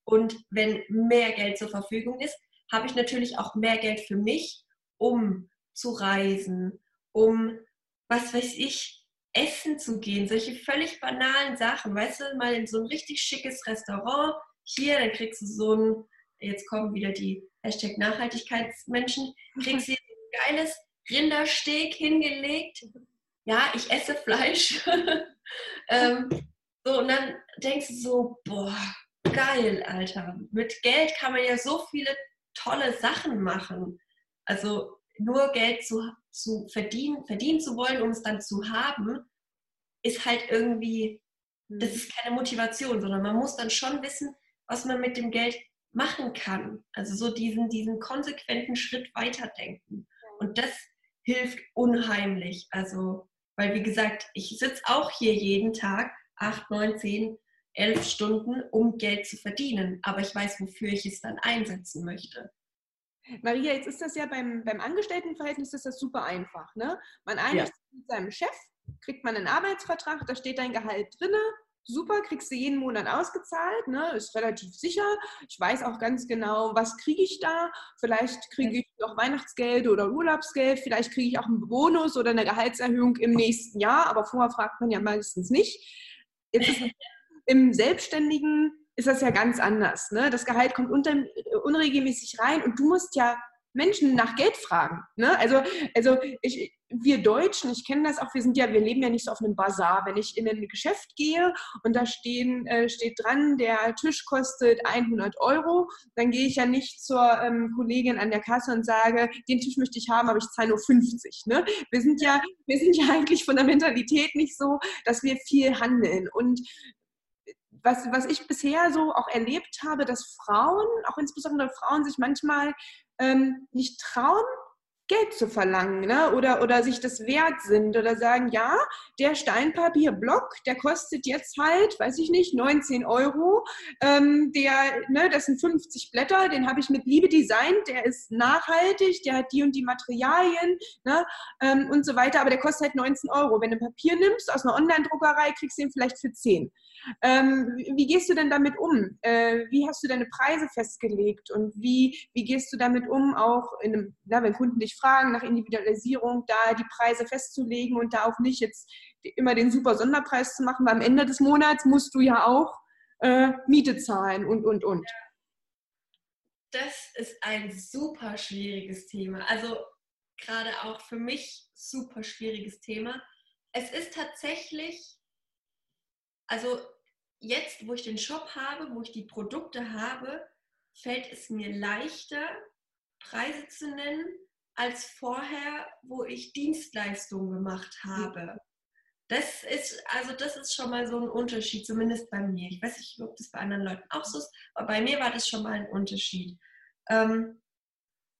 Und wenn mehr Geld zur Verfügung ist, habe ich natürlich auch mehr Geld für mich, um zu reisen, um, was weiß ich, essen zu gehen. Solche völlig banalen Sachen. Weißt du, mal in so ein richtig schickes Restaurant. Hier, dann kriegst du so ein, jetzt kommen wieder die Hashtag Nachhaltigkeitsmenschen, kriegst du ein geiles Rindersteak hingelegt. Ja, ich esse Fleisch. ähm, so, und dann denkst du so, boah, geil, Alter. Mit Geld kann man ja so viele tolle Sachen machen. Also nur Geld zu, zu verdienen, verdienen zu wollen, um es dann zu haben, ist halt irgendwie, das mhm. ist keine Motivation, sondern man muss dann schon wissen, was man mit dem Geld machen kann. Also so diesen, diesen konsequenten Schritt weiterdenken. Und das hilft unheimlich. Also, weil wie gesagt, ich sitze auch hier jeden Tag, acht, neun, zehn, elf Stunden, um Geld zu verdienen. Aber ich weiß, wofür ich es dann einsetzen möchte. Maria, jetzt ist das ja beim, beim Angestelltenverhältnis ist das super einfach. Ne? Man einigt ja. mit seinem Chef, kriegt man einen Arbeitsvertrag, da steht dein Gehalt drin, super, kriegst du jeden Monat ausgezahlt, ne? ist relativ sicher. Ich weiß auch ganz genau, was kriege ich da. Vielleicht kriege ich noch Weihnachtsgeld oder Urlaubsgeld, vielleicht kriege ich auch einen Bonus oder eine Gehaltserhöhung im nächsten Jahr, aber vorher fragt man ja meistens nicht. Jetzt ist im Selbstständigen ist das ja ganz anders. Ne? Das Gehalt kommt unter, unregelmäßig rein und du musst ja Menschen nach Geld fragen. Ne? Also, also ich, wir Deutschen, ich kenne das auch, wir sind ja, wir leben ja nicht so auf einem Bazar. Wenn ich in ein Geschäft gehe und da stehen, äh, steht dran, der Tisch kostet 100 Euro, dann gehe ich ja nicht zur ähm, Kollegin an der Kasse und sage, den Tisch möchte ich haben, aber ich zahle nur 50. Ne? Wir sind ja, wir sind ja eigentlich von der Mentalität nicht so, dass wir viel handeln. Und was, was ich bisher so auch erlebt habe, dass Frauen, auch insbesondere Frauen, sich manchmal ähm, nicht trauen, Geld zu verlangen ne? oder, oder sich das wert sind oder sagen, ja, der Steinpapierblock, der kostet jetzt halt, weiß ich nicht, 19 Euro. Ähm, der, ne, das sind 50 Blätter, den habe ich mit Liebe designt, der ist nachhaltig, der hat die und die Materialien ne? Ähm, und so weiter, aber der kostet halt 19 Euro. Wenn du Papier nimmst aus einer Online-Druckerei, kriegst du ihn vielleicht für 10. Ähm, wie gehst du denn damit um? Äh, wie hast du deine Preise festgelegt und wie, wie gehst du damit um, auch in einem, na, wenn Kunden dich fragen nach Individualisierung, da die Preise festzulegen und da auch nicht jetzt immer den super Sonderpreis zu machen, weil am Ende des Monats musst du ja auch äh, Miete zahlen und, und, und. Das ist ein super schwieriges Thema. Also gerade auch für mich super schwieriges Thema. Es ist tatsächlich, also jetzt, wo ich den Shop habe, wo ich die Produkte habe, fällt es mir leichter, Preise zu nennen, als vorher, wo ich Dienstleistungen gemacht habe. Das ist, also das ist schon mal so ein Unterschied, zumindest bei mir. Ich weiß nicht, ob das bei anderen Leuten auch so ist, aber bei mir war das schon mal ein Unterschied. Ähm,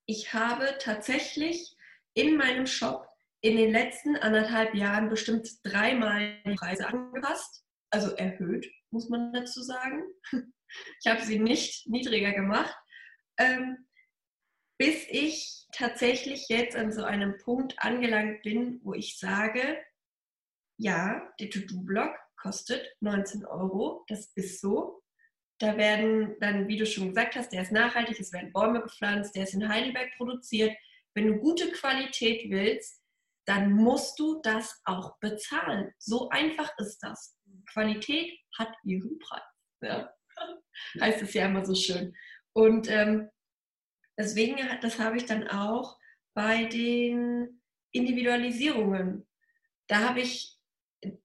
ich habe tatsächlich in meinem Shop in den letzten anderthalb Jahren bestimmt dreimal die Preise angepasst, also erhöht, muss man dazu sagen. Ich habe sie nicht niedriger gemacht, ähm, bis ich tatsächlich jetzt an so einem Punkt angelangt bin, wo ich sage, ja, der To-Do-Blog kostet 19 Euro, das ist so. Da werden dann, wie du schon gesagt hast, der ist nachhaltig, es werden Bäume gepflanzt, der ist in Heidelberg produziert. Wenn du gute Qualität willst, dann musst du das auch bezahlen. So einfach ist das. Qualität hat ihren Preis. Ja. heißt es ja immer so schön. Und ähm, deswegen, das habe ich dann auch bei den Individualisierungen. Da habe ich,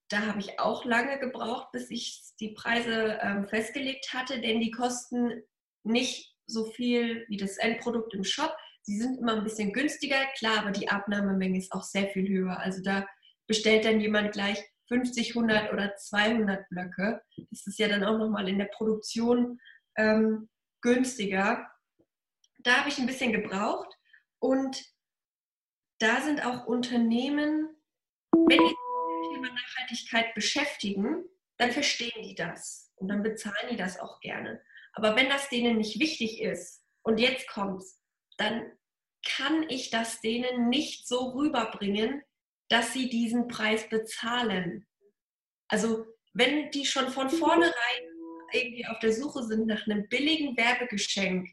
da habe ich auch lange gebraucht, bis ich die Preise ähm, festgelegt hatte, denn die kosten nicht so viel wie das Endprodukt im Shop. Sie sind immer ein bisschen günstiger, klar, aber die Abnahmemenge ist auch sehr viel höher. Also da bestellt dann jemand gleich 50, 100 oder 200 Blöcke. Das ist ja dann auch nochmal in der Produktion ähm, günstiger. Da habe ich ein bisschen gebraucht und da sind auch Unternehmen, wenn die sich mit dem Thema Nachhaltigkeit beschäftigen, dann verstehen die das und dann bezahlen die das auch gerne. Aber wenn das denen nicht wichtig ist und jetzt kommt's, dann kann ich das denen nicht so rüberbringen, dass sie diesen Preis bezahlen. Also wenn die schon von vornherein irgendwie auf der Suche sind nach einem billigen Werbegeschenk,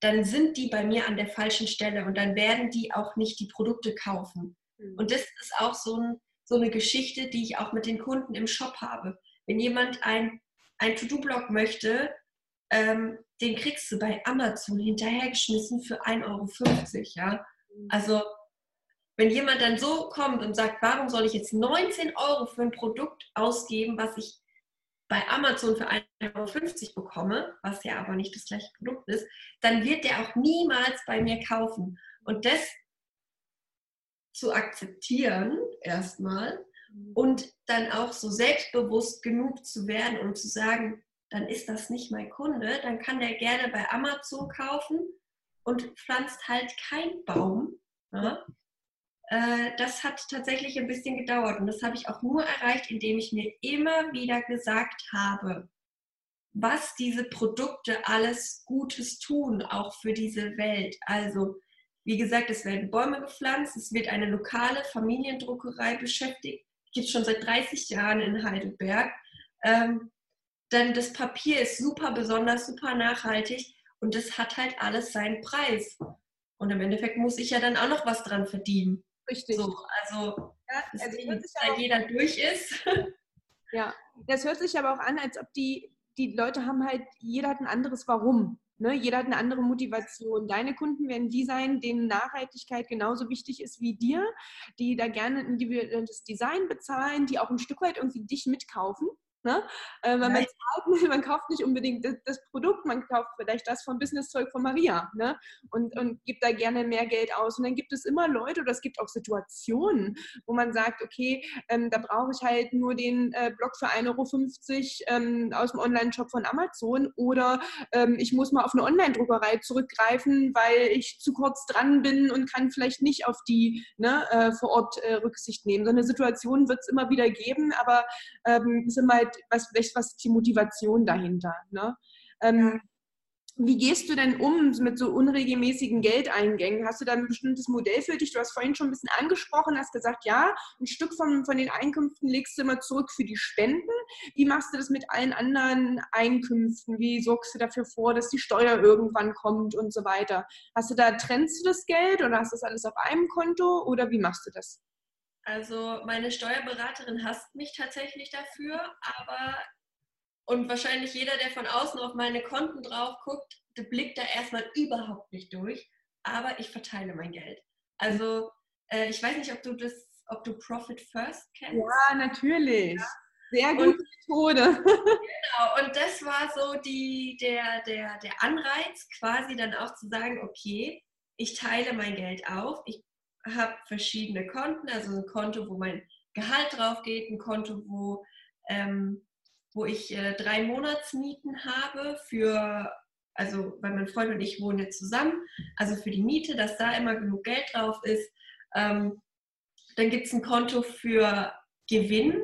dann sind die bei mir an der falschen Stelle und dann werden die auch nicht die Produkte kaufen. Mhm. Und das ist auch so, ein, so, eine Geschichte, die ich auch mit den Kunden im Shop habe. Wenn jemand ein, ein To-Do-Blog möchte, ähm, den kriegst du bei Amazon hinterhergeschmissen für 1,50 Euro. Ja? Mhm. Also wenn jemand dann so kommt und sagt, warum soll ich jetzt 19 Euro für ein Produkt ausgeben, was ich bei Amazon für 1,50 Euro bekomme, was ja aber nicht das gleiche Produkt ist, dann wird der auch niemals bei mir kaufen. Und das zu akzeptieren erstmal mhm. und dann auch so selbstbewusst genug zu werden und zu sagen, dann ist das nicht mein Kunde, dann kann der gerne bei Amazon kaufen und pflanzt halt keinen Baum. Ja? Äh, das hat tatsächlich ein bisschen gedauert und das habe ich auch nur erreicht, indem ich mir immer wieder gesagt habe, was diese Produkte alles Gutes tun, auch für diese Welt. Also, wie gesagt, es werden Bäume gepflanzt, es wird eine lokale Familiendruckerei beschäftigt, gibt es schon seit 30 Jahren in Heidelberg. Ähm, denn das Papier ist super besonders, super nachhaltig und das hat halt alles seinen Preis. Und im Endeffekt muss ich ja dann auch noch was dran verdienen. Richtig. So, also, ja, also deswegen, da jeder durch ist. Ja, das hört sich aber auch an, als ob die, die Leute haben halt, jeder hat ein anderes Warum. Ne? Jeder hat eine andere Motivation. Deine Kunden werden die sein, denen Nachhaltigkeit genauso wichtig ist wie dir, die da gerne ein individuelles Design bezahlen, die auch ein Stück weit irgendwie dich mitkaufen. Ne? Äh, weil man, zahlt, man kauft nicht unbedingt das, das, Produkt, man kauft vielleicht das vom Businesszeug von Maria ne? und, und gibt da gerne mehr Geld aus. Und dann gibt es immer Leute oder es gibt auch Situationen, wo man sagt, okay, ähm, da brauche ich halt nur den äh, Blog für 1,50 Euro ähm, aus dem Online-Shop von Amazon oder ähm, ich muss mal auf eine Online-Druckerei zurückgreifen, weil ich zu kurz dran bin und kann vielleicht nicht auf die ne, äh, vor Ort äh, Rücksicht nehmen. So eine Situation wird es immer wieder geben, aber ähm, es ist immer halt halt, was, was ist die Motivation dahinter? Ne? Ähm, wie gehst du denn um mit so unregelmäßigen Geldeingängen? Hast du da ein bestimmtes Modell für dich? Du hast vorhin schon ein bisschen angesprochen, hast gesagt, ja, ein Stück von, von den Einkünften legst du immer zurück für die Spenden. Wie machst du das mit allen anderen Einkünften? Wie sorgst du dafür vor, dass die Steuer irgendwann kommt und so weiter? Hast du da, trennst du das Geld oder hast du das alles auf einem Konto oder wie machst du das? Also meine Steuerberaterin hasst mich tatsächlich dafür, aber und wahrscheinlich jeder, der von außen auf meine Konten drauf guckt, der blickt da erstmal überhaupt nicht durch. Aber ich verteile mein Geld. Also äh, ich weiß nicht, ob du das, ob du Profit First kennst. Ja, natürlich. Ja. Sehr gute und, Methode. genau, und das war so die, der, der, der Anreiz, quasi dann auch zu sagen, okay, ich teile mein Geld auf, ich habe verschiedene Konten, also ein Konto, wo mein Gehalt drauf geht, ein Konto, wo, ähm, wo ich äh, drei Monatsmieten habe für, also weil mein Freund und ich wohnen jetzt zusammen, also für die Miete, dass da immer genug Geld drauf ist. Ähm, dann gibt es ein Konto für Gewinn,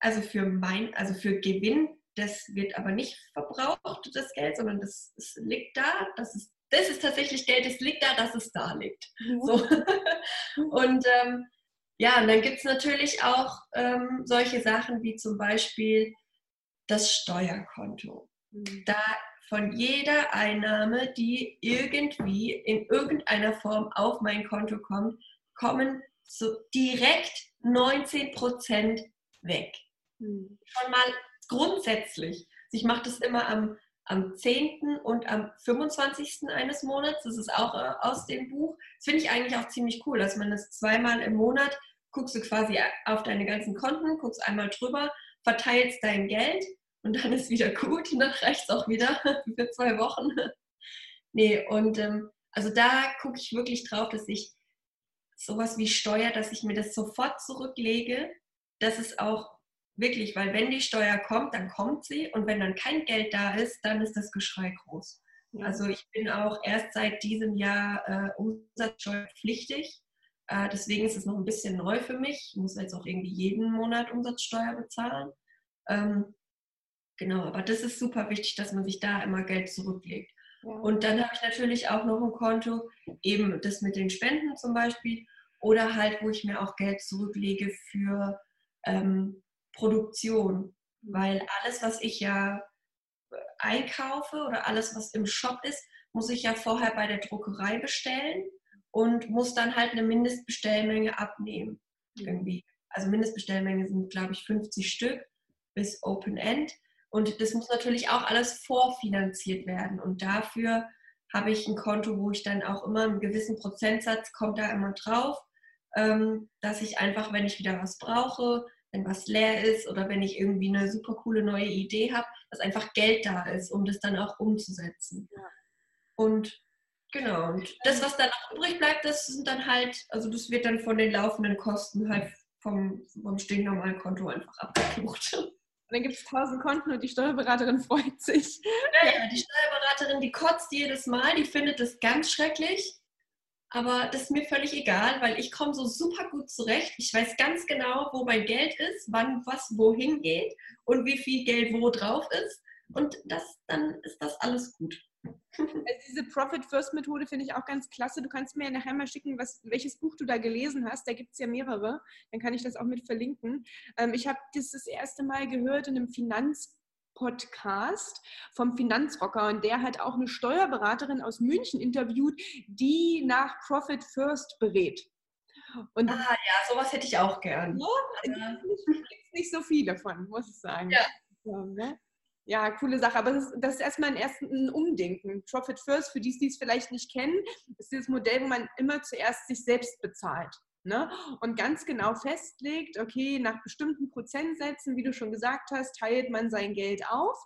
also für mein, also für Gewinn. Das wird aber nicht verbraucht, das Geld, sondern das, das liegt da. Das ist das ist tatsächlich Geld, es liegt da, dass es da liegt. Mhm. So. Und ähm, ja, und dann gibt es natürlich auch ähm, solche Sachen wie zum Beispiel das Steuerkonto. Mhm. Da von jeder Einnahme, die irgendwie in irgendeiner Form auf mein Konto kommt, kommen so direkt 19 Prozent weg. Mhm. Schon mal grundsätzlich. Ich mache das immer am am 10. und am 25. eines Monats. Das ist auch äh, aus dem Buch. Das finde ich eigentlich auch ziemlich cool, dass man das zweimal im Monat guckst du quasi auf deine ganzen Konten, guckst einmal drüber, verteilst dein Geld und dann ist wieder gut und dann reicht es auch wieder für zwei Wochen. nee, und ähm, also da gucke ich wirklich drauf, dass ich sowas wie Steuer, dass ich mir das sofort zurücklege, dass es auch Wirklich, weil wenn die Steuer kommt, dann kommt sie und wenn dann kein Geld da ist, dann ist das Geschrei groß. Also ich bin auch erst seit diesem Jahr äh, umsatzsteuerpflichtig. Äh, deswegen ist es noch ein bisschen neu für mich. Ich muss jetzt auch irgendwie jeden Monat Umsatzsteuer bezahlen. Ähm, genau, aber das ist super wichtig, dass man sich da immer Geld zurücklegt. Ja. Und dann habe ich natürlich auch noch ein Konto, eben das mit den Spenden zum Beispiel, oder halt, wo ich mir auch Geld zurücklege für ähm, Produktion. Weil alles, was ich ja einkaufe oder alles, was im Shop ist, muss ich ja vorher bei der Druckerei bestellen und muss dann halt eine Mindestbestellmenge abnehmen. Mhm. Irgendwie. Also Mindestbestellmenge sind, glaube ich, 50 Stück bis Open End. Und das muss natürlich auch alles vorfinanziert werden. Und dafür habe ich ein Konto, wo ich dann auch immer einen gewissen Prozentsatz kommt da immer drauf, ähm, dass ich einfach, wenn ich wieder was brauche, wenn was leer ist oder wenn ich irgendwie eine super coole neue Idee habe, dass einfach Geld da ist, um das dann auch umzusetzen. Ja. Und genau, und das, was dann noch übrig bleibt, das sind dann halt, also das wird dann von den laufenden Kosten halt vom, vom stinknormalen Konto einfach abgebucht. Und dann gibt es tausend Konten und die Steuerberaterin freut sich. Ja, die Steuerberaterin, die kotzt jedes Mal, die findet das ganz schrecklich. Aber das ist mir völlig egal, weil ich komme so super gut zurecht. Ich weiß ganz genau, wo mein Geld ist, wann was wohin geht und wie viel Geld wo drauf ist. Und das, dann ist das alles gut. Also diese Profit First Methode finde ich auch ganz klasse. Du kannst mir nachher mal schicken, was, welches Buch du da gelesen hast. Da gibt es ja mehrere. Dann kann ich das auch mit verlinken. Ähm, ich habe das das erste Mal gehört in einem Finanz Podcast vom Finanzrocker und der hat auch eine Steuerberaterin aus München interviewt, die nach Profit First berät. Und ah ja, sowas hätte ich auch gern. Ja, gibt nicht so viele von, muss ich sagen. Ja. Ja, ne? ja coole Sache. Aber das ist, das ist erstmal ein erstes Umdenken. Profit First, für die, die es vielleicht nicht kennen, ist dieses Modell, wo man immer zuerst sich selbst bezahlt. Ne? Und ganz genau festlegt, okay, nach bestimmten Prozentsätzen, wie du schon gesagt hast, teilt man sein Geld auf,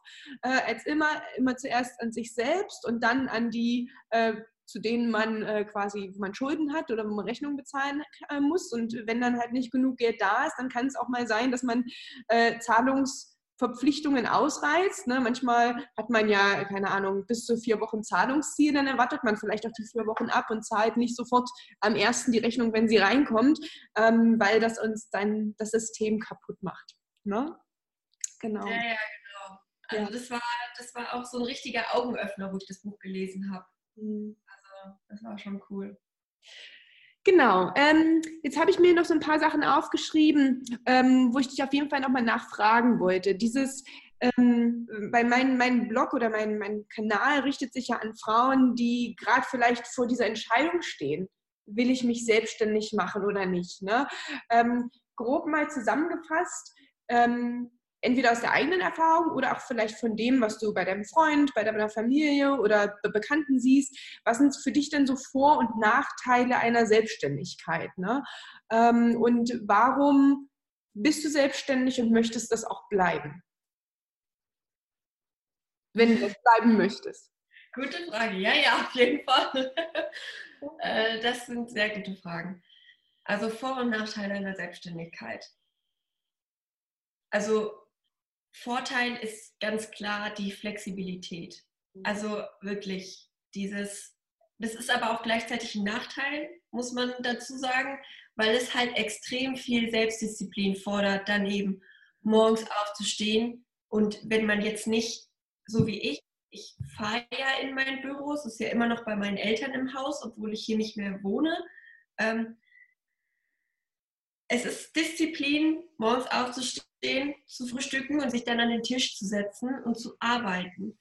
äh, als immer, immer zuerst an sich selbst und dann an die, äh, zu denen man äh, quasi man Schulden hat oder wo man Rechnungen bezahlen äh, muss. Und wenn dann halt nicht genug Geld da ist, dann kann es auch mal sein, dass man äh, Zahlungs Verpflichtungen ausreizt. Ne? Manchmal hat man ja, keine Ahnung, bis zu vier Wochen Zahlungsziel, dann erwartet man vielleicht auch die vier Wochen ab und zahlt nicht sofort am ersten die Rechnung, wenn sie reinkommt, ähm, weil das uns dann das System kaputt macht. Ne? Genau. Ja, ja, genau. Also ja. Das, war, das war auch so ein richtiger Augenöffner, wo ich das Buch gelesen habe. Mhm. Also das war schon cool. Genau. Ähm, jetzt habe ich mir noch so ein paar Sachen aufgeschrieben, ähm, wo ich dich auf jeden Fall nochmal nachfragen wollte. Dieses, ähm, bei meinem mein Blog oder mein, mein Kanal richtet sich ja an Frauen, die gerade vielleicht vor dieser Entscheidung stehen. Will ich mich selbstständig machen oder nicht? Ne? Ähm, grob mal zusammengefasst, ähm, entweder aus der eigenen Erfahrung oder auch vielleicht von dem, was du bei deinem Freund, bei deiner Familie oder Bekannten siehst. Was sind für dich denn so Vor- und Nachteile einer Selbstständigkeit? Ne? Ähm, und warum bist du selbstständig und möchtest das auch bleiben? Wenn du das bleiben möchtest. Gute Frage. Ja, ja, auf jeden Fall. Äh, das sind sehr gute Fragen. Also Vor- und Nachteile einer Selbstständigkeit. Also Vorteil ist ganz klar die Flexibilität. Mhm. Also wirklich dieses, das ist aber auch gleichzeitig ein Nachteil, muss man dazu sagen, weil es halt extrem viel Selbstdisziplin fordert, dann eben morgens aufzustehen. Und wenn man jetzt nicht, so wie ich, ich fahre ja in mein Büro, es ist ja immer noch bei meinen Eltern im Haus, obwohl ich hier nicht mehr wohne. Ähm, es ist Disziplin, morgens aufzustehen, zu frühstücken und sich dann an den Tisch zu setzen und zu arbeiten.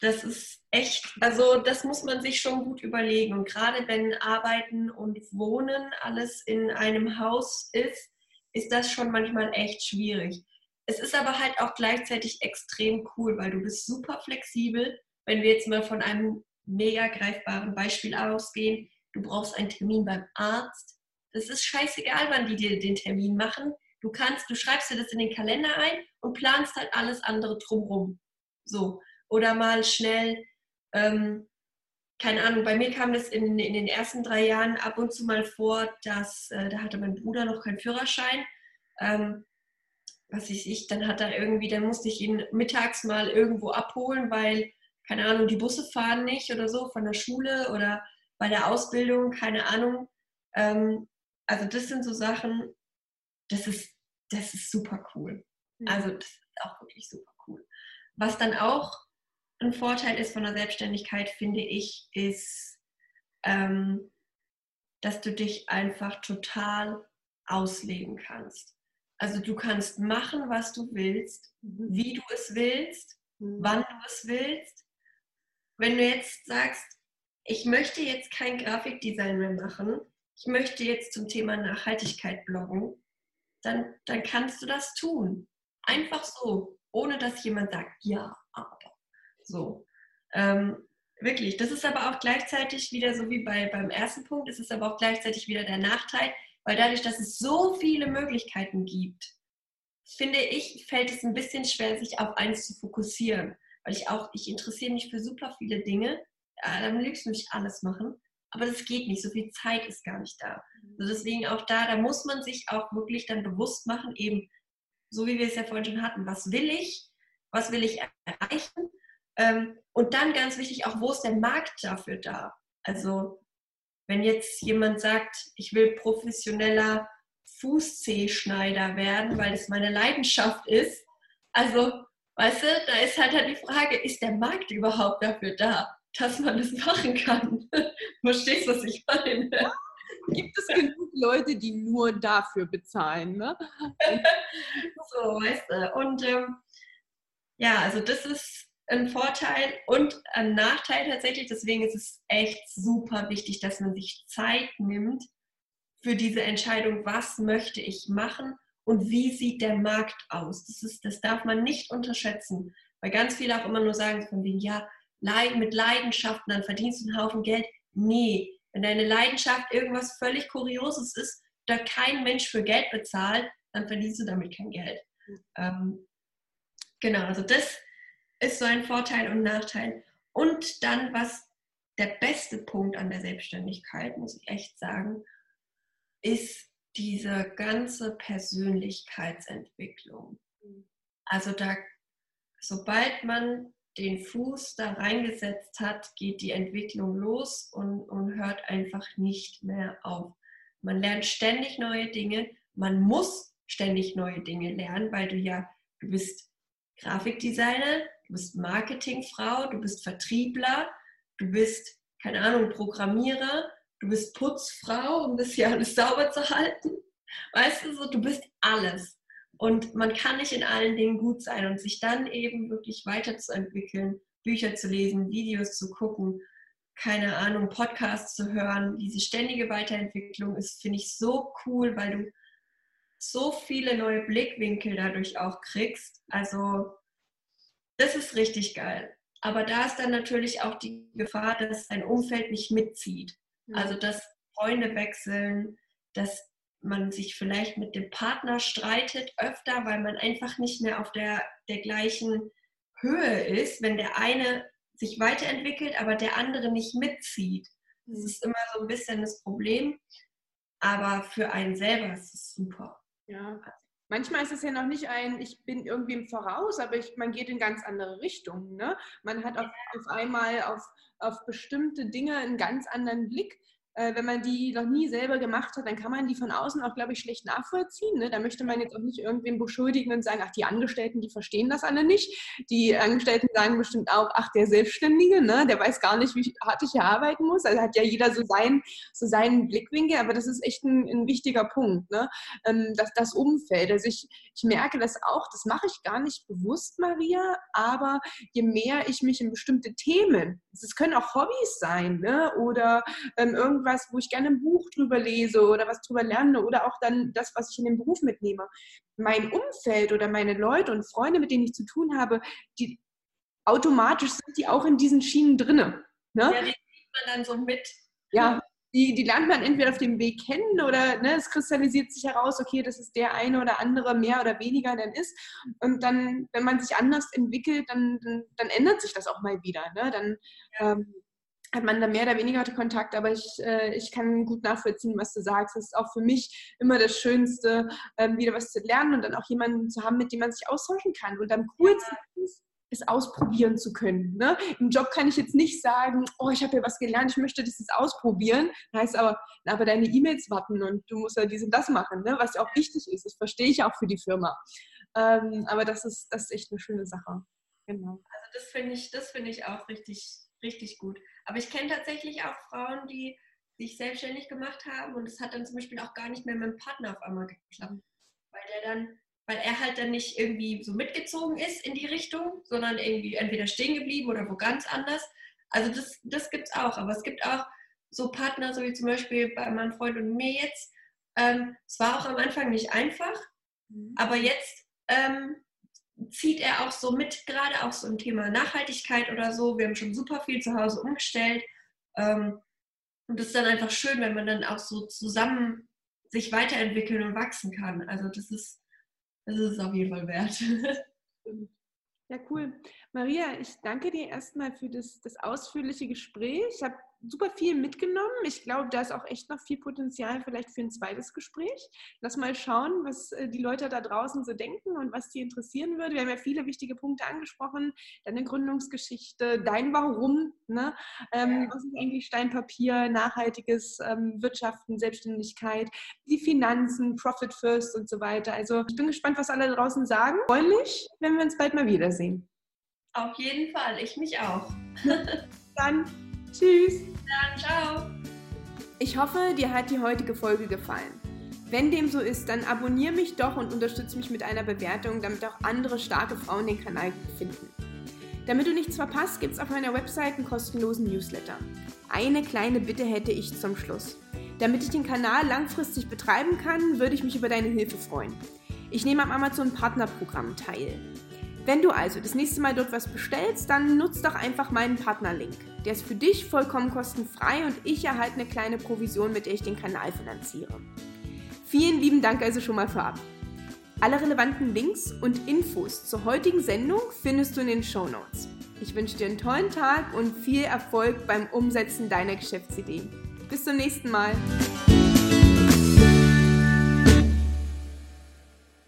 Das ist echt, also das muss man sich schon gut überlegen. Und gerade wenn Arbeiten und Wohnen alles in einem Haus ist, ist das schon manchmal echt schwierig. Es ist aber halt auch gleichzeitig extrem cool, weil du bist super flexibel. Wenn wir jetzt mal von einem mega greifbaren Beispiel ausgehen, du brauchst einen Termin beim Arzt, es ist scheißegal, wann die dir den Termin machen. Du kannst, du schreibst dir das in den Kalender ein und planst halt alles andere drumrum. So. Oder mal schnell, ähm, keine Ahnung, bei mir kam das in, in den ersten drei Jahren ab und zu mal vor, dass, äh, da hatte mein Bruder noch keinen Führerschein. Ähm, was weiß ich, dann hat er irgendwie, dann musste ich ihn mittags mal irgendwo abholen, weil, keine Ahnung, die Busse fahren nicht oder so von der Schule oder bei der Ausbildung, keine Ahnung. Ähm, also das sind so Sachen, das ist, das ist super cool. Also das ist auch wirklich super cool. Was dann auch ein Vorteil ist von der Selbstständigkeit, finde ich, ist, ähm, dass du dich einfach total ausleben kannst. Also du kannst machen, was du willst, mhm. wie du es willst, mhm. wann du es willst. Wenn du jetzt sagst, ich möchte jetzt kein Grafikdesign mehr machen, ich möchte jetzt zum Thema Nachhaltigkeit bloggen, dann, dann kannst du das tun. Einfach so, ohne dass jemand sagt, ja, aber. So. Ähm, wirklich. Das ist aber auch gleichzeitig wieder so wie bei, beim ersten Punkt, es ist aber auch gleichzeitig wieder der Nachteil, weil dadurch, dass es so viele Möglichkeiten gibt, finde ich, fällt es ein bisschen schwer, sich auf eins zu fokussieren. Weil ich auch, ich interessiere mich für super viele Dinge. Ja, dann liebst du mich alles machen. Aber das geht nicht, so viel Zeit ist gar nicht da. Also deswegen auch da, da muss man sich auch wirklich dann bewusst machen, eben so wie wir es ja vorhin schon hatten, was will ich, was will ich erreichen ähm, und dann ganz wichtig auch, wo ist der Markt dafür da? Also wenn jetzt jemand sagt, ich will professioneller Fußzehschneider werden, weil es meine Leidenschaft ist, also weißt du, da ist halt, halt die Frage, ist der Markt überhaupt dafür da, dass man das machen kann? Verstehst du, was ich meine? Gibt es genug Leute, die nur dafür bezahlen, ne? so, weißt du. Und ähm, ja, also das ist ein Vorteil und ein Nachteil tatsächlich. Deswegen ist es echt super wichtig, dass man sich Zeit nimmt für diese Entscheidung, was möchte ich machen und wie sieht der Markt aus. Das, ist, das darf man nicht unterschätzen, weil ganz viele auch immer nur sagen von wegen, ja, mit Leidenschaften, dann verdienst du einen Haufen Geld. Nee, wenn deine Leidenschaft irgendwas völlig Kurioses ist, da kein Mensch für Geld bezahlt, dann verdienst du damit kein Geld. Mhm. Ähm, genau, also das ist so ein Vorteil und Nachteil. Und dann, was der beste Punkt an der Selbstständigkeit, muss ich echt sagen, ist diese ganze Persönlichkeitsentwicklung. Also da, sobald man den Fuß da reingesetzt hat, geht die Entwicklung los und, und hört einfach nicht mehr auf. Man lernt ständig neue Dinge, man muss ständig neue Dinge lernen, weil du ja, du bist Grafikdesigner, du bist Marketingfrau, du bist Vertriebler, du bist, keine Ahnung, Programmierer, du bist Putzfrau, um das hier alles sauber zu halten. Weißt du, so, du bist alles. Und man kann nicht in allen Dingen gut sein und sich dann eben wirklich weiterzuentwickeln, Bücher zu lesen, Videos zu gucken, keine Ahnung, Podcasts zu hören. Diese ständige Weiterentwicklung ist, finde ich, so cool, weil du so viele neue Blickwinkel dadurch auch kriegst. Also das ist richtig geil. Aber da ist dann natürlich auch die Gefahr, dass dein Umfeld nicht mitzieht. Also dass Freunde wechseln, dass man sich vielleicht mit dem Partner streitet öfter, weil man einfach nicht mehr auf der, der gleichen Höhe ist, wenn der eine sich weiterentwickelt, aber der andere nicht mitzieht. Das mhm. ist immer so ein bisschen das Problem. Aber für einen selber ist es super. Ja. Manchmal ist es ja noch nicht ein, ich bin irgendwie im Voraus, aber ich, man geht in ganz andere Richtungen. Ne? Man hat auf, auf einmal auf, auf bestimmte Dinge einen ganz anderen Blick äh, wenn man die noch nie selber gemacht hat, dann kann man die von außen auch, glaube ich, schlecht nachvollziehen. Ne? Da möchte man jetzt auch nicht irgendwen beschuldigen und sagen, ach, die Angestellten, die verstehen das alle nicht. Die Angestellten sagen bestimmt auch, ach, der Selbstständige, ne? der weiß gar nicht, wie hart ich hier arbeiten muss. Also hat ja jeder so, sein, so seinen Blickwinkel, aber das ist echt ein, ein wichtiger Punkt, ne? Ähm, das, das Umfeld. Also ich, ich merke das auch, das mache ich gar nicht bewusst, Maria, aber je mehr ich mich in bestimmte Themen, es können auch Hobbys sein, ne? oder ähm, irgendwie irgendwas, wo ich gerne ein Buch drüber lese oder was drüber lerne oder auch dann das, was ich in den Beruf mitnehme. Mein Umfeld oder meine Leute und Freunde, mit denen ich zu tun habe, die automatisch sind die auch in diesen Schienen drinne. Ne? Ja, die sieht man dann so mit. Ja, die, die lernt man entweder auf dem Weg kennen oder ne, es kristallisiert sich heraus, okay, das ist der eine oder andere mehr oder weniger dann ist. Und dann, wenn man sich anders entwickelt, dann, dann, dann ändert sich das auch mal wieder. Ne? Dann ja. ähm, hat man da mehr oder weniger Kontakt, aber ich, äh, ich kann gut nachvollziehen, was du sagst. Es ist auch für mich immer das Schönste, ähm, wieder was zu lernen und dann auch jemanden zu haben, mit dem man sich austauschen kann. Und am coolsten ist, es ausprobieren zu können. Ne? Im Job kann ich jetzt nicht sagen, oh, ich habe hier was gelernt, ich möchte das jetzt ausprobieren. Das heißt aber, aber deine E-Mails warten und du musst ja dies und das machen, ne? was ja auch wichtig ist. Das verstehe ich auch für die Firma. Ähm, aber das ist, das ist echt eine schöne Sache. Genau. Also das finde ich, find ich auch richtig, richtig gut. Aber ich kenne tatsächlich auch Frauen, die sich selbstständig gemacht haben und es hat dann zum Beispiel auch gar nicht mehr mit dem Partner auf einmal geklappt. Weil der dann, weil er halt dann nicht irgendwie so mitgezogen ist in die Richtung, sondern irgendwie entweder stehen geblieben oder wo ganz anders. Also das, das gibt es auch. Aber es gibt auch so Partner, so wie zum Beispiel bei meinem Freund und mir jetzt. Ähm, es war auch am Anfang nicht einfach, mhm. aber jetzt ähm, zieht er auch so mit, gerade auch so im Thema Nachhaltigkeit oder so. Wir haben schon super viel zu Hause umgestellt. Ähm, und es ist dann einfach schön, wenn man dann auch so zusammen sich weiterentwickeln und wachsen kann. Also das ist, das ist es auf jeden Fall wert. Ja, cool. Maria, ich danke dir erstmal für das, das ausführliche Gespräch. Ich habe super viel mitgenommen. Ich glaube, da ist auch echt noch viel Potenzial vielleicht für ein zweites Gespräch. Lass mal schauen, was äh, die Leute da draußen so denken und was die interessieren würde. Wir haben ja viele wichtige Punkte angesprochen. Deine Gründungsgeschichte, dein Warum, ne? Ähm, was ist eigentlich Steinpapier, nachhaltiges ähm, Wirtschaften, Selbstständigkeit, die Finanzen, Profit First und so weiter. Also ich bin gespannt, was alle draußen sagen. Ich freue mich, wenn wir uns bald mal wiedersehen. Auf jeden Fall, ich mich auch. Dann tschüss. Dann ciao. Ich hoffe, dir hat die heutige Folge gefallen. Wenn dem so ist, dann abonniere mich doch und unterstütze mich mit einer Bewertung, damit auch andere starke Frauen den Kanal finden. Damit du nichts verpasst, gibt es auf meiner Website einen kostenlosen Newsletter. Eine kleine Bitte hätte ich zum Schluss. Damit ich den Kanal langfristig betreiben kann, würde ich mich über deine Hilfe freuen. Ich nehme am Amazon Partnerprogramm teil. Wenn du also das nächste Mal dort was bestellst, dann nutzt doch einfach meinen Partnerlink. Der ist für dich vollkommen kostenfrei und ich erhalte eine kleine Provision, mit der ich den Kanal finanziere. Vielen lieben Dank also schon mal vorab. Alle relevanten Links und Infos zur heutigen Sendung findest du in den Show Notes. Ich wünsche dir einen tollen Tag und viel Erfolg beim Umsetzen deiner Geschäftsidee. Bis zum nächsten Mal.